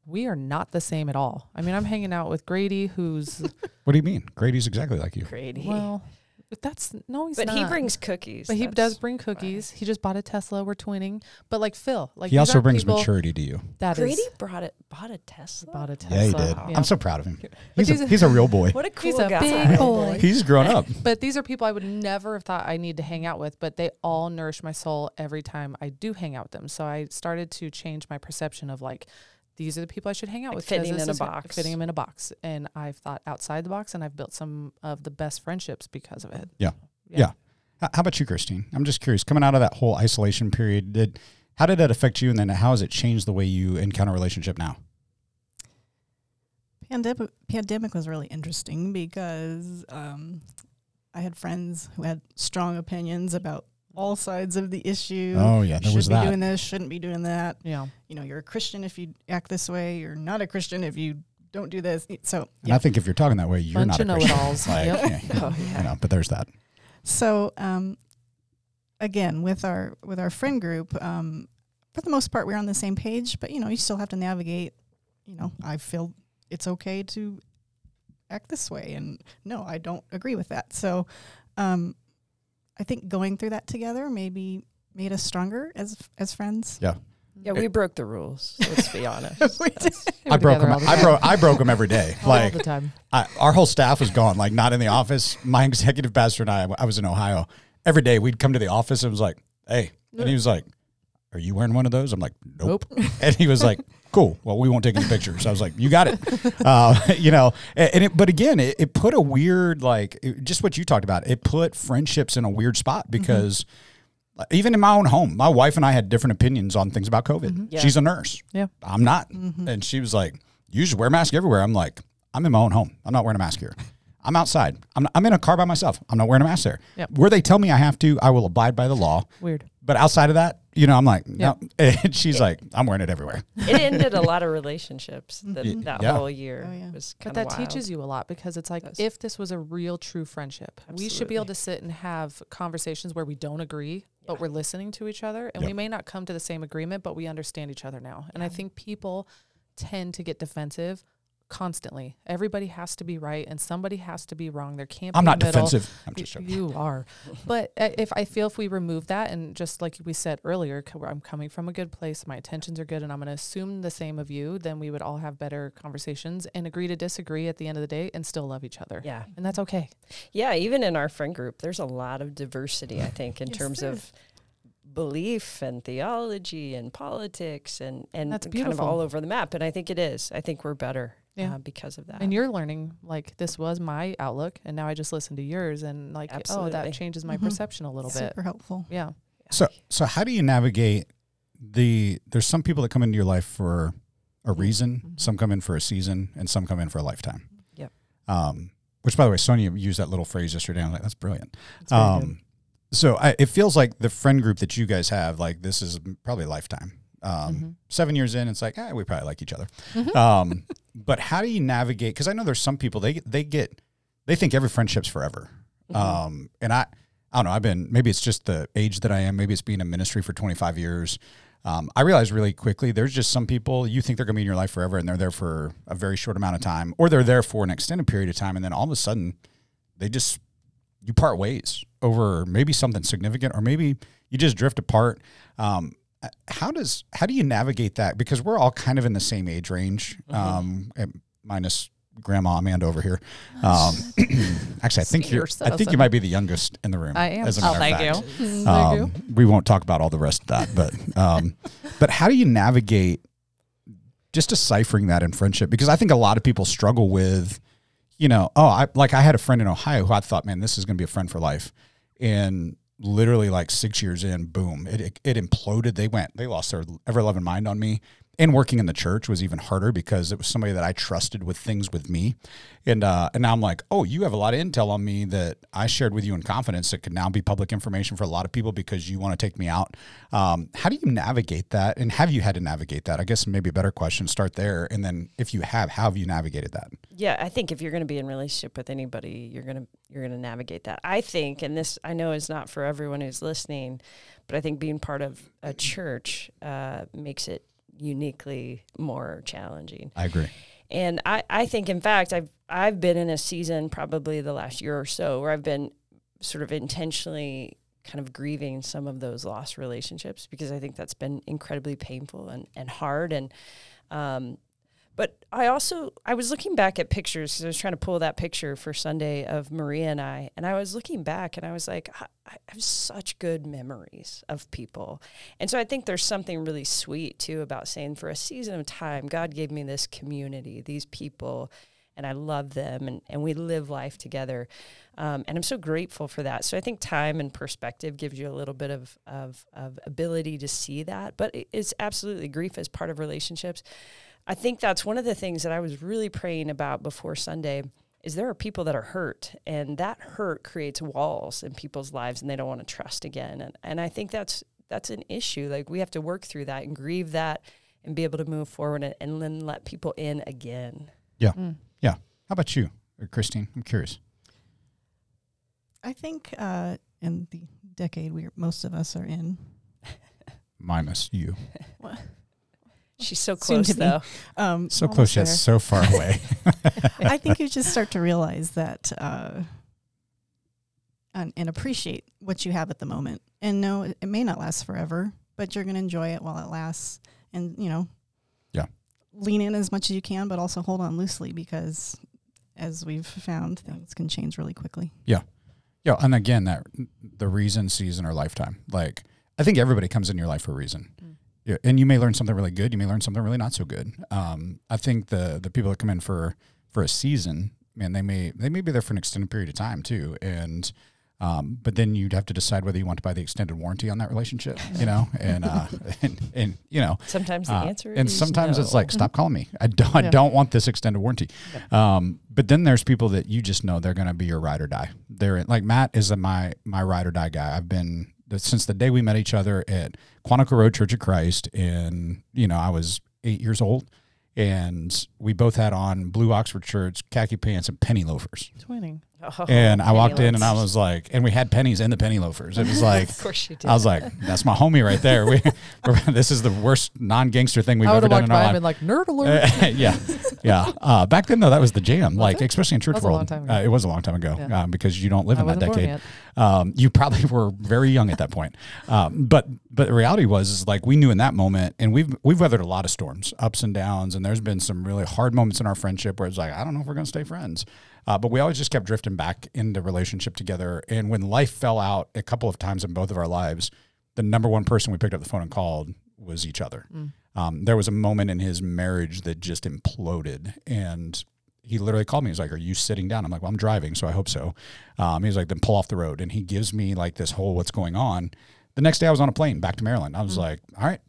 We are not the same at all. I mean, I'm hanging out with Grady, who's What do you mean? Grady's exactly like you. Grady. well, but that's no, he's but not. he brings cookies. But he That's does bring cookies. He just bought a Tesla. We're twinning. But like Phil, like He also brings people maturity to you. that is- Grady brought it. Bought a Tesla. bought a Tesla. Yeah, he did. Yeah. I'm so proud of him. He's he's a, a- he's a real boy. What a cool He's a guy. big boy. He's grown up. But these are people I would never have thought I need to hang out with, but they all nourish my soul every time I do hang out with them. So I started to change my perception of like, these are the people I should hang out Like with. 'cause fitting this in a box. Fitting them in a box. And I've thought outside the box and I've built some of the best friendships because of it. Yeah. Yeah. H- How about you, Christine? I'm just curious. Coming out of that whole isolation period, did how did that affect you, and then how has it changed the way you encounter relationship now? Pandemic pandemic was really interesting because um, I had friends who had strong opinions about all sides of the issue. Oh yeah, there Should was be that. doing this, shouldn't be doing that. Yeah. You know, you're a Christian if you act this way. You're not a Christian if you don't do this. So And yeah. I think if you're talking that way, you're Bunch not a of Christian. know-it-alls. Like, Yep. yeah, Oh, you know, but there's that. So um, again, with our with our friend group, um, for the most part, we're on the same page. But you know, you still have to navigate. You know, I feel it's okay to act this way, and no, I don't agree with that. So, um, I think going through that together maybe made us stronger as as friends. Yeah. Yeah, we broke the rules. Let's be honest. We did. I broke them. the I broke. I broke them every day. All Like the time. I, our whole staff was gone. Like not in the office. My executive pastor and I. I was in Ohio. Every day we'd come to the office and was like, "Hey," and he was like, "Are you wearing one of those?" I'm like, "Nope." and he was like, "Cool. Well, we won't take any pictures." I was like, "You got it." Uh, you know, and, it, but again, it, it put a weird like it- just what you talked about. It put friendships in a weird spot mm-hmm. because. Even in my own home, my wife and I had different opinions on things about COVID. Mm-hmm. Yeah. She's a nurse. Yeah. I'm not. Mm-hmm. And she was like, You should wear a mask everywhere. I'm like, I'm in my own home. I'm not wearing a mask here. I'm outside. I'm, I'm in a car by myself. I'm not wearing a mask there. Yep. Where they tell me I have to, I will abide by the law. Weird. But outside of that, you know, I'm like, no. And she's like, I'm wearing it everywhere. it ended a lot of relationships that, Y- that yeah. whole year Oh, yeah. was But kind of that teaches you a lot because it's like Does. if this was a real true friendship, we should be able to sit and have conversations where we don't agree, but we're listening to each other and we may not come to the same agreement, but we understand each other now. And I think people tend to get defensive constantly. Everybody has to be right and somebody has to be wrong. There can't be I'm be a not middle. defensive. I'm just joking. You are, but uh, if I feel if we remove that and just like we said earlier, I'm coming from a good place, my intentions are good, and I'm going to assume the same of you, then we would all have better conversations and agree to disagree at the end of the day and still love each other. Yeah. and that's okay. Yeah, even in our friend group, there's a lot of diversity, I think, in Yes, terms of belief and theology and politics and, and That's kind of all over the map. And I think it is. I think we're better Yeah. uh, because of that. And you're learning like this was my outlook, and now I just listen to yours, and like oh, that changes my Mhm. perception a little bit. Super helpful. Yeah, So, so how do you navigate the? There's some people that come into your life for a reason. Mhm. Some come in for a season, and some come in for a lifetime. Yep. Um, which, by the way, Sonia used that little phrase yesterday. I'm like, that's brilliant. It's very good. Um, so I, it feels like the friend group that you guys have, like this is probably a lifetime. Um, Mhm. Seven years in, it's like, eh, we probably like each other. Mhm. Um, but how do you navigate? Because I know there's some people they they get they think every friendship's forever. Mhm. Um, and I I don't know. I've been maybe it's just the age that I am. Maybe it's being in ministry for 25 years. Um, I realized really quickly there's just some people you think they're going to be in your life forever, and they're there for a very short amount of time, or they're there for an extended period of time, and then all of a sudden they just you part ways over maybe something significant, or maybe you just drift apart. Um, how does how do you navigate that? Because we're all kind of in the same age range, um, minus Grandma Amanda over here. Um, actually, I think you're. I think you might be the youngest in the room. I am. As a Oh, matter thank fact. you. Um, you. we won't talk about all the rest of that, but um, but how do you navigate just deciphering that in friendship? Because I think a lot of people struggle with, you know, oh, I like I had a friend in Ohio who I thought, man, this is going to be a friend for life, and literally like six years in, boom, it, it it imploded. They went, they lost their ever loving mind on me. And working in the church was even harder because it was somebody that I trusted with things with me, and uh, and now I'm like, oh, you have a lot of intel on me that I shared with you in confidence that could now be public information for a lot of people because you want to take me out. Um, how do you navigate that, and have you had to navigate that? I guess maybe a better question. Start there, and then if you have, how have you navigated that? Yeah, I think if you're going to be in relationship with anybody, you're to you're to navigate that. I think, and this I know is not for everyone who's listening, but I think being part of a church uh, makes it uniquely more challenging. I agree. And I, I think, in fact, I've I've been in a season probably the last year or so where I've been sort of intentionally kind of grieving some of those lost relationships because I think that's been incredibly painful and, and hard. And um, but I also I was looking back at pictures because I was trying to pull that picture for Sunday of Maria and I, and I was looking back and I was like, I, I have such good memories of people, and so I think there's something really sweet too about saying for a season of time, God gave me this community, these people, and I love them, and and we live life together, um, and I'm so grateful for that. So I think time and perspective gives you a little bit of of, of ability to see that, but it's absolutely grief as part of relationships. I think that's one of the things that I was really praying about before Sunday is there are people that are hurt and that hurt creates walls in people's lives and they don't want to trust again. And and I think that's that's an issue. Like we have to work through that and grieve that and be able to move forward and, and then let people in again. Yeah. Yeah. How about you, Christine? I'm curious. I think uh, in the decade we most of us are in, Minus you. She's so close to be. though. um, So close yet so far away. I think you just start to realize that uh, and, and appreciate what you have at the moment. And no, it, it may not last forever, but you're going to enjoy it while it lasts. And, you know, Yeah. lean in as much as you can, but also hold on loosely because, as we've found, things can change really quickly. Yeah, Yeah. and again, that the reason, season, or lifetime. Like, I think everybody comes in your life for a reason. Mm. Yeah, and you may learn something really good. You may learn something really not so good. Um, I think the the people that come in for for a season, man, they may they may be there for an extended period of time too. And um, but then you'd have to decide whether you want to buy the extended warranty on that relationship, you know, and uh, and, and you know, Sometimes the uh, answer and is sometimes it's like, stop calling me. I don't, I don't want this extended warranty. Um, but then there's people that you just know they're going to be your ride or die. They're like Matt is a, my my ride or die guy. I've been since the day we met each other at Quantico Road Church of Christ, and you know I was eight years old, and we both had on blue Oxford shirts, khaki pants, and penny loafers. Twinning. Oh, And I walked in and I was like, and we had pennies in the penny loafers. It was like. Of course you did. I was like, "That's my homie right there." We, we're, this is the worst non-gangster thing we've ever done in our life. been like, nerd alert. Yeah, yeah. Uh, back then, though, that was the jam. like, it? especially in church was world. Uh, it was a long time ago Yeah. uh, because you don't live I in that decade. Um, you probably were very young at that point. Um, but but the reality was is like we knew in that moment, and we've we've weathered a lot of storms, ups and downs, and there's been some really hard moments in our friendship where it's like I don't know if we're going to stay friends. Uh, but we always just kept drifting back into relationship together. And when life fell out a couple of times in both of our lives, the number one person we picked up the phone and called was each other. Um, there was a moment in his marriage that just imploded, and he literally called me. He's like, "Are you sitting down?" I'm like, "Well, I'm driving, so I hope so." Um, he's like, "Then pull off the road," and he gives me like this whole what's going on. The next day, I was on a plane back to Maryland. I was like, "All right,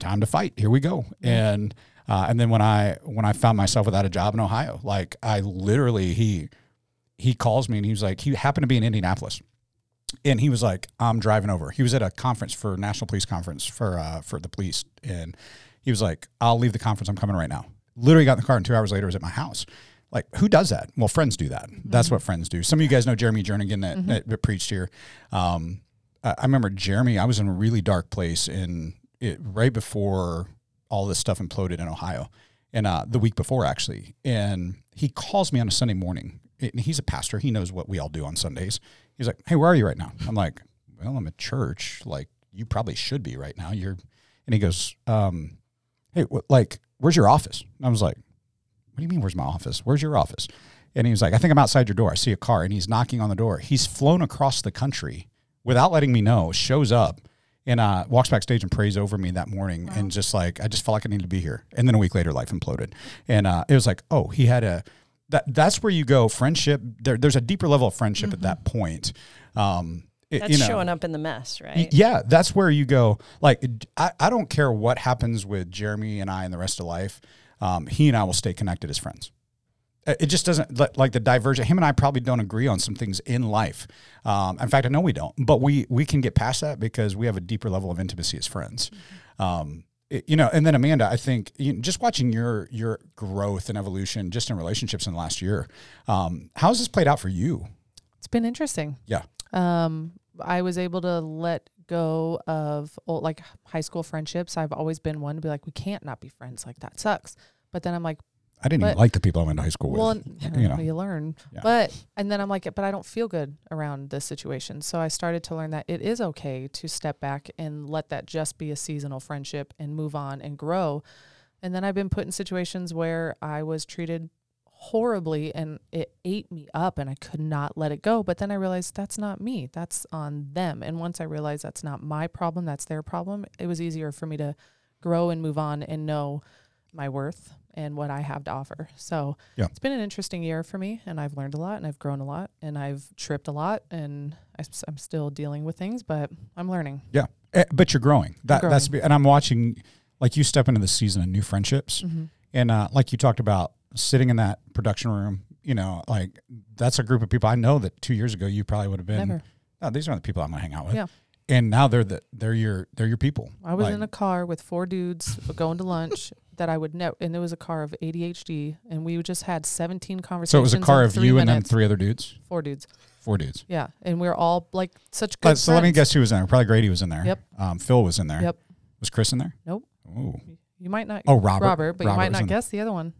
time to fight. Here we go." And uh, and then when I when I found myself without a job in Ohio, like I literally he he calls me and he was like he happened to be in Indianapolis and he was like, "I'm driving over." He was at a conference for National Police Conference for uh, for the police, and he was like, "I'll leave the conference. I'm coming right now." Literally got in the car, and two hours later was at my house. Like, who does that? Well, friends do that. That's what friends do. Some of you guys know Jeremy Jernigan that, that, that preached here. Um, I I remember Jeremy. I was in a really dark place in it right before all this stuff imploded in Ohio, and uh, the week before actually. And he calls me on a Sunday morning. And he's a pastor. He knows what we all do on Sundays. He's like, "Hey, where are you right now?" I'm like, "Well, I'm at church. Like, you probably should be right now. You're." And he goes, um, "Hey, what, like, where's your office?" And I was like, "What do you mean, where's my office? Where's your office? And he was like, I think I'm outside your door. I see a car and he's knocking on the door. He's flown across the country without letting me know, shows up and uh, walks backstage and prays over me that morning. And just like, I just felt like I needed to be here. And then a week later, life imploded. And uh, it was like, oh, he had a, that, that's where you go. Friendship, there, there's a deeper level of friendship at that point. Um, it- That's you know, showing up in the mess, Y- right? Yeah, that's where you go. Like, I, I don't care what happens with Jeremy and I and the rest of life. Um, he and I will stay connected as friends. Uh, It just doesn't like the diversion. Him and I probably don't agree on some things in life. Um, in fact, I know we don't, but we we can get past that because we have a deeper level of intimacy as friends. Um, it- you know, and then Amanda, I think you know, just watching your your growth and evolution just in relationships in the last year. Um, how's this played out for you? It's been interesting. Yeah. Um, I was able to let go of old, like high school friendships. I've always been one to be like, we can't not be friends. Like that sucks. But then I'm like, I didn't even like the people I went to high school with. well, you know. you learn. Yeah. But and then I'm like, but I don't feel good around this situation. So I started to learn that it is okay to step back and let that just be a seasonal friendship and move on and grow. And then I've been put in situations where I was treated horribly and it ate me up and I could not let it go. But then I realized that's not me. That's on them. And once I realized that's not my problem, that's their problem, it was easier for me to grow and move on and know my worth and what I have to offer. So Yeah. it's been an interesting year for me and I've learned a lot and I've grown a lot and I've tripped a lot and I, am still dealing with things, but I'm learning. Yeah, Eh, but you're growing. That growing. that's and I'm watching like you step into the season of new friendships, Mm-hmm. and uh, like you talked about sitting in that production room. You know, like that's a group of people I know that two years ago you probably would have been. Never. No, these aren't the people I'm gonna hang out with. Yeah. And now they're the they're your they're your people. I was Like, in a car with four dudes going to lunch that I would know, and it was a car of ADHD, and we just had 17 conversations. So it was a car of you and then three other dudes, four dudes. four dudes. Yeah, and we are all like such good so let me guess who was in there. Probably Grady was in there. Yep. Um, Phil was in there. Yep. Was Chris in there? Nope. Ooh. You might not. Oh, Robert. Robert, but Robert you might not guess the other one.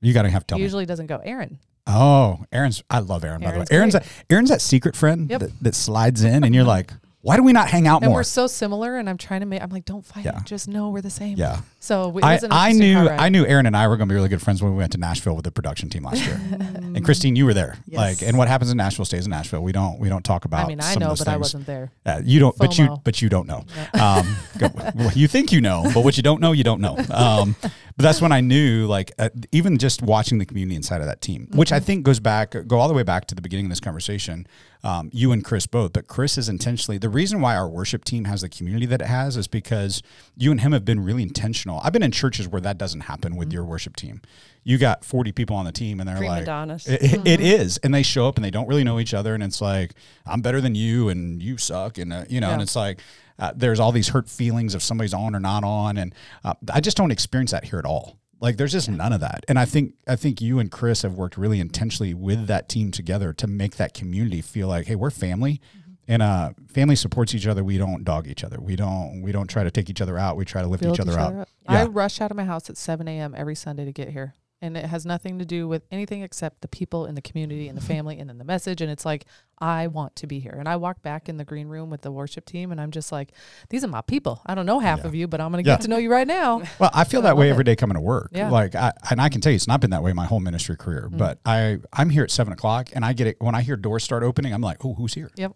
You got to have to tell He me. usually doesn't go. Aaron. Oh, Aaron's. I love Aaron. By the way, Aaron's great. that Aaron's that secret friend Yep. that, that slides in, and you're like, why do we not hang out And more? we're so similar, and I'm trying to make. I'm like, don't fight. Yeah. Just know we're the same. Yeah. So it I, an I knew. I knew Aaron and I were going to be really good friends when we went to Nashville with the production team last year. and Christine, you were there. Yes. Like, and what happens in Nashville stays in Nashville. We don't we don't talk about. It. I mean, I some know, those but I wasn't there. Uh, you don't, but you but you don't know. Um, go- well, you think you know, but what you don't know, you don't know. Um, but that's when I knew, like, uh, even just watching the community inside of that team, which Mm-hmm. I think goes back, go all the way back to the beginning of this conversation. Um, you and Chris both, but Chris is intentionally the reason why our worship team has the community that it has is because you and him have been really intentional. I've been in churches where that doesn't happen with your worship team. You got 40 people on the team and they're Prima like, it, it- it is. And they show up and they don't really know each other. And it's like, I'm better than you and you suck. And, uh, you know, and it's like, uh, there's all these hurt feelings if somebody's on or not on. And uh, I just don't experience that here at all. Like there's just none of that. And I think, I think you and Chris have worked really intentionally with that team together to make that community feel like, Hey, we're family and, uh, family supports each other. We don't dog each other. We don't, we don't try to take each other out. We try to lift Build each other up. up. Yeah. I rush out of my house at 7 a.m. every Sunday to get here. And it has nothing to do with anything except the people in the community and the family and then the message. And it's like, I want to be here. And I walk back in the green room with the worship team and I'm just like, these are my people. I don't know half Yeah. of you, but I'm going to Yeah. get to know you right now. Well, I feel I that way love every it. day coming to work. Yeah. Like I and I can tell you it's not been that way my whole ministry career. Mm. But I I'm here at seven o'clock and I get it when I hear doors start opening, I'm like, oh, who's here? Yep.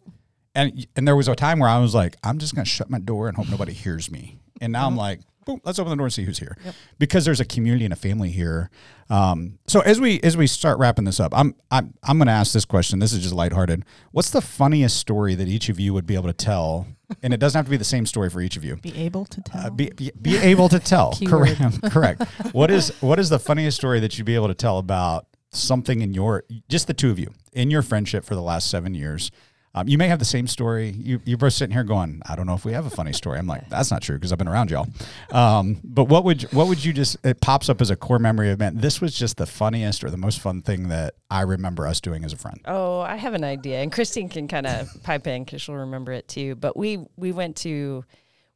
And and there was a time where I was like, I'm just gonna shut my door and hope nobody hears me. And now I'm like, boom, let's open the door and see who's here. Yep. Because there's a community and a family here. Um, so as we as we start wrapping this up, I'm I'm I'm gonna ask this question. This is just lighthearted. What's the funniest story that each of you would be able to tell? And it doesn't have to be the same story for each of you. Be able to tell. Uh, be, be, be able to tell. Correct. correct. What is what is the funniest story that you'd be able to tell about something in your just the two of you in your friendship for the last seven years? Um, you may have the same story. You you're both sitting here going, I don't know if we have a funny story. I'm like, that's not true because I've been around y'all. Um, but what would what would you just? It pops up as a core memory man. This was just the funniest or the most fun thing that I remember us doing as a friend. Oh, I have an idea, and Christine can kind of pipe in because she'll remember it too. But we we went to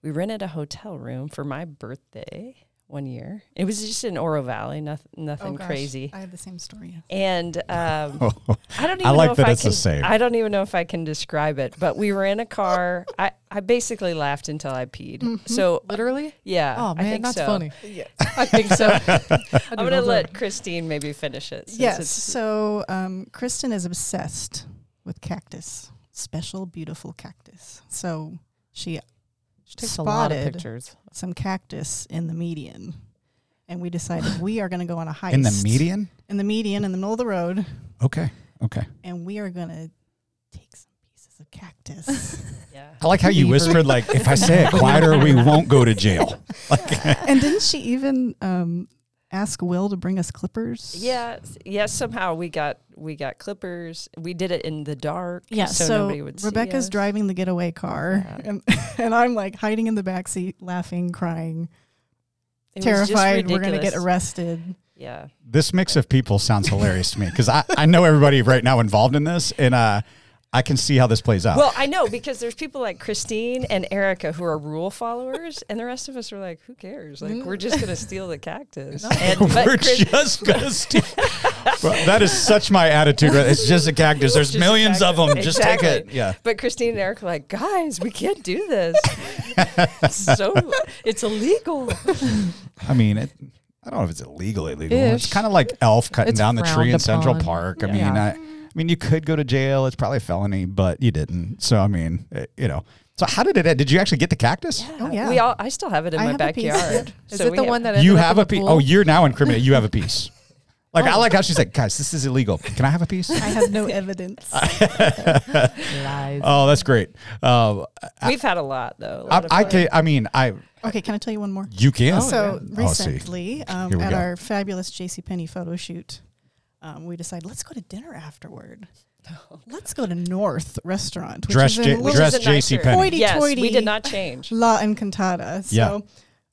we rented a hotel room for my birthday one year. It was just in Oro Valley, nothing, nothing Oh, gosh, crazy. I have the same story. And um, I don't even I like know if that I it's the can, same. I don't even know if I can describe it, but we were in a car. I, I basically laughed until I peed. So Literally? yeah, Oh I man, think that's so. funny. Yeah. I think so. I'm gonna let Christine maybe finish it. since Yes. it's- So um, Kristen is obsessed with cactus, special, beautiful cactus. So she She takes a lot of pictures. some cactus in the median, and we decided we are going to go on a heist In the median? In the median, in the middle of the road, Okay. Okay. and we are going to take some pieces of cactus. yeah. I like how you whispered, like, if I say it quieter, we won't go to jail. Like, and didn't she even um, ask Will to bring us clippers? Yeah, s- yeah. Somehow we got we got clippers. We did it in the dark. Yeah, so, so, nobody would see Rebecca's us. driving the getaway car, Yeah. and, and I'm like hiding in the back seat, laughing, crying, It terrified we're going to get arrested. Yeah, This mix of people sounds hilarious to me because I, I know everybody right now involved in this, and uh, I can see how this plays out. Well, I know because there's people like Christine and Erica who are rule followers, and the rest of us are like, who cares? Like, we're just gonna steal the cactus. And, but We're Chris- just gonna steal. Well, that is such my attitude. Right? It's just a cactus. There's Just a millions of them. cactus. Just take it. Yeah. But Christine and Eric are like, guys, we can't do this. so it's illegal. I mean, it, I don't know if it's illegal. Illegal. It's kind of like Elf cutting It's down the tree frowned in Central upon. Park. I mean, I, I mean, you could go to jail. It's probably a felony, but you didn't. So I mean, eh, you know. So how did it end? Did you actually get the cactus? Oh, yeah. We all. I still have it in I my have a piece. backyard. Is So it the have- one that ended You have in a piece. Oh, you're now incriminated. You have a piece. Like I like how she's like, guys, this is illegal. Can I have a piece? I have no evidence. Lies. Oh, that's great. Uh, We've had a lot though. a I, lot of I can. I mean, I. Okay, can I tell you one more? You can. so Oh, see. recently, um, at go. our fabulous JCPenney photo shoot, um, we decided let's go to dinner afterward. let's go to North Restaurant, which Dress is in J- dress Which is a nicer- JCPenney. Yes, we did not change. La Encantada. So Yeah.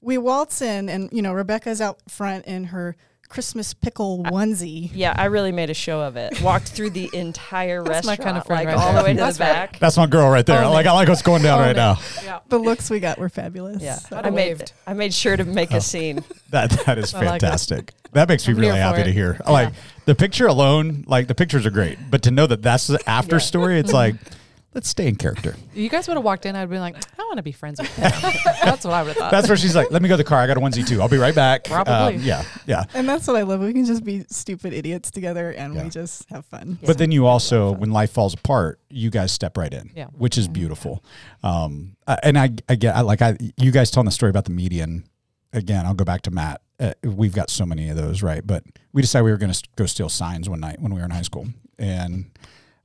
we waltz in, and you know Rebecca's out front in her Christmas pickle onesie. Yeah, I really made a show of it. Walked through the entire That's my restaurant, kind of friend like right all there. the way to That's the right. back. That's my girl right there. Own like. I like what's going down Own right it. now. Yeah. The looks we got were fabulous. Yeah, So- I made waved. I made sure to make a oh. scene. That that is like it. fantastic. That makes me I'm really here for happy it. to hear. Yeah. Like the picture alone, like the pictures are great, but to know that that's the after Yeah. story, it's like let's stay in character. You guys would have walked in, I'd been like, I want to be friends with him. That's what I would have thought. That's where she's like, "Let me go to the car. I got a onesie too. I'll be right back." Probably. Um, yeah, yeah. And that's what I love. We can just be stupid idiots together, and Yeah. we just have fun. But then you also, when life falls apart, you guys step right in, Yeah. which is beautiful. Um, and I, I get, I like, I, you guys telling the story about the median. Again, I'll go back to Matt. Uh, we've got so many of those, right? But we decided we were going to go steal signs one night when we were in high school, and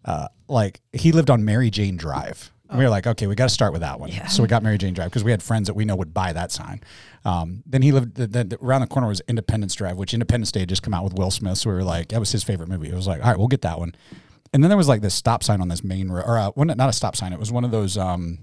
uh, like he lived on Mary Jane Drive. And we were like, okay, we got to start with that one. So we got Mary Jane Drive because we had friends that we know would buy that sign. Um, then he lived. Then around the corner was Independence Drive, which Independence Day had just come out with Will Smith. So we were like, that was his favorite movie. It was like, all right, we'll get that one. And then there was like this stop sign on this main road, or uh, one, not a stop sign. It was one of those um,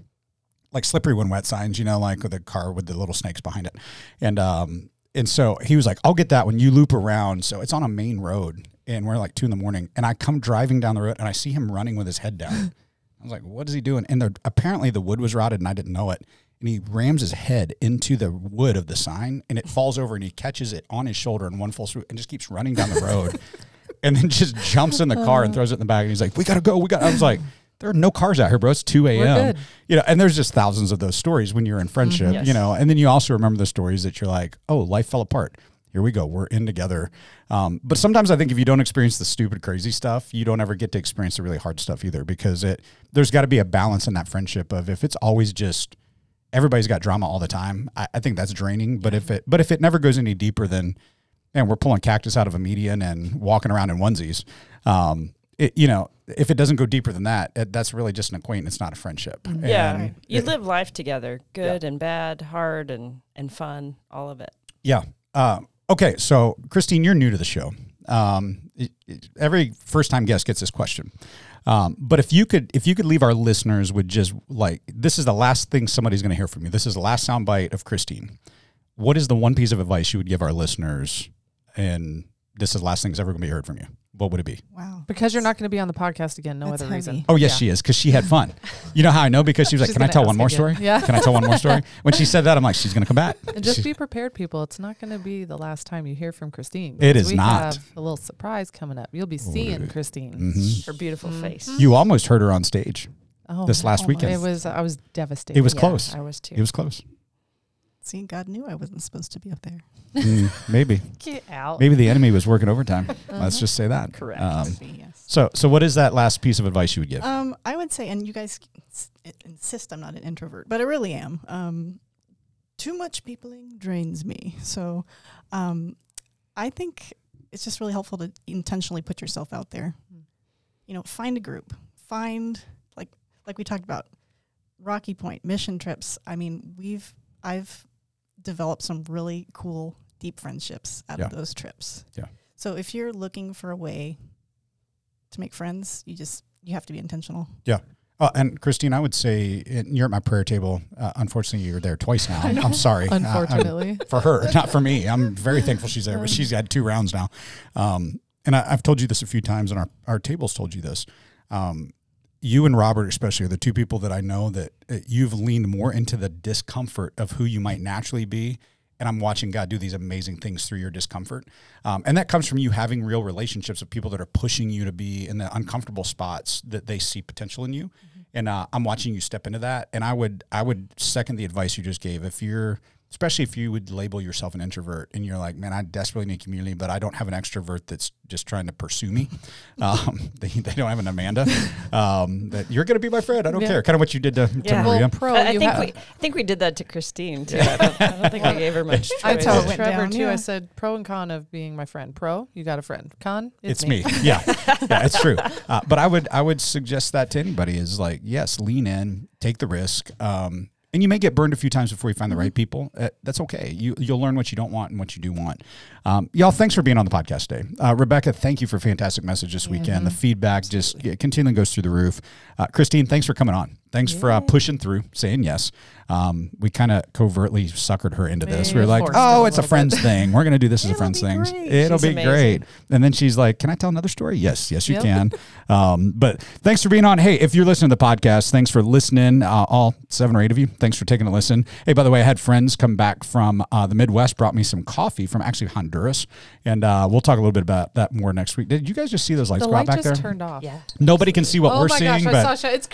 like slippery when wet signs, you know, like with the car with the little snakes behind it. And um, and so he was like, I'll get that when you loop around. So it's on a main road, and we're like two in the morning, and I come driving down the road, and I see him running with his head down. I was like, what is he doing? And the, apparently the wood was rotted, and I didn't know it. And he rams his head into the wood of the sign, and it falls over, and he catches it on his shoulder in one full swoop, and just keeps running down the road. and then just jumps in the car and uh. throws it in the bag. And he's like, "We gotta go. We got." I was like, "There are no cars out here, bro. It's two a.m." You know, and there's just thousands of those stories when you're in mm-hmm. friendship. Yes. You know, and then you also remember the stories that you're like, "Oh, life fell apart." Here we go. We're in together. Um, but sometimes I think if you don't experience the stupid, crazy stuff, you don't ever get to experience the really hard stuff either. Because it there's got to be a balance in that friendship of if it's always just everybody's got drama all the time. I, I think that's draining. But if it but if it never goes any deeper than and we're pulling cactus out of a median and walking around in onesies. Um, it, you know, if it doesn't go deeper than that, it, that's really just an acquaintance, not a friendship. Yeah, And you it- live life together, good and bad, hard and and fun, all of it. yeah. Uh, okay, so Christine, you're new to the show. Um, it- it- every first time guest gets this question. Um, but if you could, if you could leave our listeners with just like this is the last thing somebody's going to hear from you. This is the last soundbite of Christine. What is the one piece of advice you would give our listeners And this is the last thing that's ever going to be heard from you, what would it be? Wow. Because you're not going to be on the podcast again. No That's other reason. Oh yes, Yeah. she is because she had fun. You know how I know because she was like, "Can I tell one more again. story? Yeah. Can I tell one more story?" When she said that, I'm like, "She's going to come back." And just She- be prepared, people. It's not going to be the last time you hear from Christine. It is because we not. Have a little surprise coming up. You'll be seeing Christine. Mhm. Her beautiful Mhm. face. You almost heard her on stage Oh, this last oh weekend. it was. I was devastated. It was Yeah, close. I was too. It was close. See, God knew I wasn't supposed to be up there. Mm, maybe, Get out. maybe the enemy was working overtime. Let's just say that. Correct. Um, Could be, yes. so, so what is that last piece of advice you would give? Um, I would say, and you guys insist I'm not an introvert, but I really am. Um, too much peopling drains me. So, um, I think it's just really helpful to intentionally put yourself out there. Hmm. You know, find a group. Find like like we talked about Rocky Point mission trips. I mean, we've I've developed some really cool deep friendships out Yeah. of those trips. Yeah. So if you're looking for a way to make friends, you just you have to be intentional. Yeah. Oh, and Christine, I would say and you're at my prayer table. Uh, unfortunately, you're there twice now. I'm sorry. Uh, Unfortunately. for her, not for me. I'm very thankful she's there, but she's had two rounds now. Um, and I, I've told you this a few times, and our, our tables told you this. Um, you and Robert, especially, are the two people that I know that uh, you've leaned more into the discomfort of who you might naturally be. And I'm watching God do these amazing things through your discomfort. Um, and that comes from you having real relationships with people that are pushing you to be in the uncomfortable spots that they see potential in you. And uh, I'm watching you step into that. And I would I would second the advice you just gave. If you're especially if you would label yourself an introvert and you're like, man, I desperately need community, but I don't have an extrovert that's just trying to pursue me. Um, they, they don't have an Amanda. Um, that you're going to be my friend. I don't Yeah. care. Kind of what you did to, to Yeah. Maria. Well, pro, I, I you think have. we I think we did that to Christine too. I don't, I don't think I gave her much choice. I That's how it told Trevor down, too. yeah. I said pro and con of being my friend. Pro, you got a friend. Con, it's it's, me. yeah, yeah, it's true. Uh, but I would I would suggest that to anybody is like, yes, lean in, take the risk. Um, and you may get burned a few times before you find the right people. Uh, that's okay. You you'll learn what you don't want and what you do want. Um, y'all, thanks for being on the podcast today. Uh, Rebecca, thank you for a fantastic message this weekend. The feedback just yeah, continually goes through the roof. Uh, Christine, thanks for coming on. Thanks for uh, pushing through, saying yes. Um, we kind of covertly suckered her into this. We were like, oh, it's a little friends bit." thing. We're going to do this as a friends thing. It'll She's be amazing. great. And then she's like, Can I tell another story? Yes, yes, you Yep. can. Um, but thanks for being on. Hey, if you're listening to the podcast, thanks for listening. Uh, all seven or eight of you, thanks for taking a listen. Hey, by the way, I had friends come back from uh, the Midwest, brought me some coffee from actually Honduras. And uh, we'll talk a little bit about that more next week. Did you guys just see those lights the go out back just there? turned off. Yeah. Nobody can see what oh we're my seeing, gosh, but I saw It's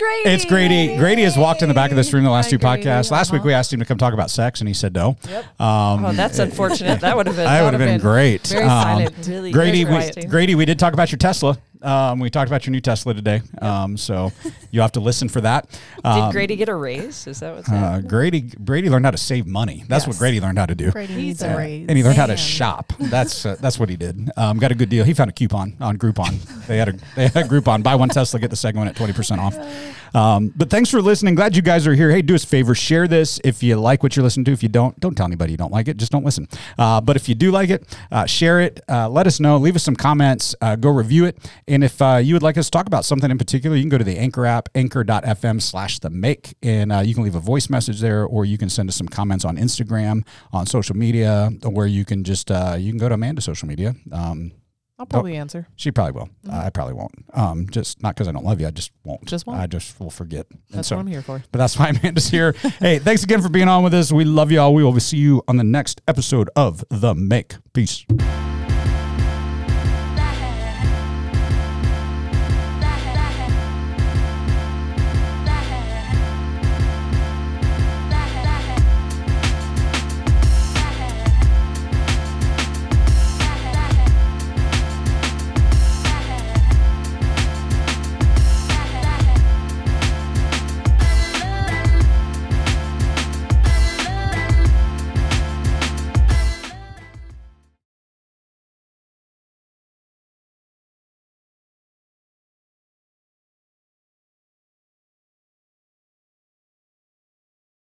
Grady. It's Grady. Grady has walked in the back of this room the last Hi, two Grady. podcasts. Last week Uh-huh. we asked him to come talk about sex, and he said no. Yep. Um, Oh, that's unfortunate. That would have been. that would have been been great. Very Um, silent. really Grady, we. Grady, we did talk about your Tesla. Um, we talked about your new Tesla today. Um, so you have to listen for that. Did Um, Grady get a raise? Is that what's uh. Grady, Grady learned how to save money. That's what Grady learned how to do. Brady He's needs a- a raise. And he learned how to shop. That's uh, that's what he did. Um, got a good deal. He found a coupon on Groupon. They had a they had a Groupon. Buy one Tesla, get the second one at twenty percent off. Um, but thanks for listening. Glad you guys are here. Hey, do us a favor, share this if you like what you're listening to. If you don't, don't tell anybody you don't like it. Just don't listen. Uh, but if you do like it, uh, share it. Uh, let us know. Leave us some comments. Uh, go review it. And if uh, you would like us to talk about something in particular, you can go to the Anchor app, anchor.fm slash the make, and uh, you can leave a voice message there, or you can send us some comments on Instagram, on social media, or you can just you can go to Amanda's social media. Um, I'll probably answer. she probably will. I probably won't. Um, just not because I don't love you. I just won't. Just won't? I just will forget. That's so- what I'm here for. but that's why Amanda's here. hey, thanks again for being on with us. We love you all. We will see you on the next episode of The Make. Peace.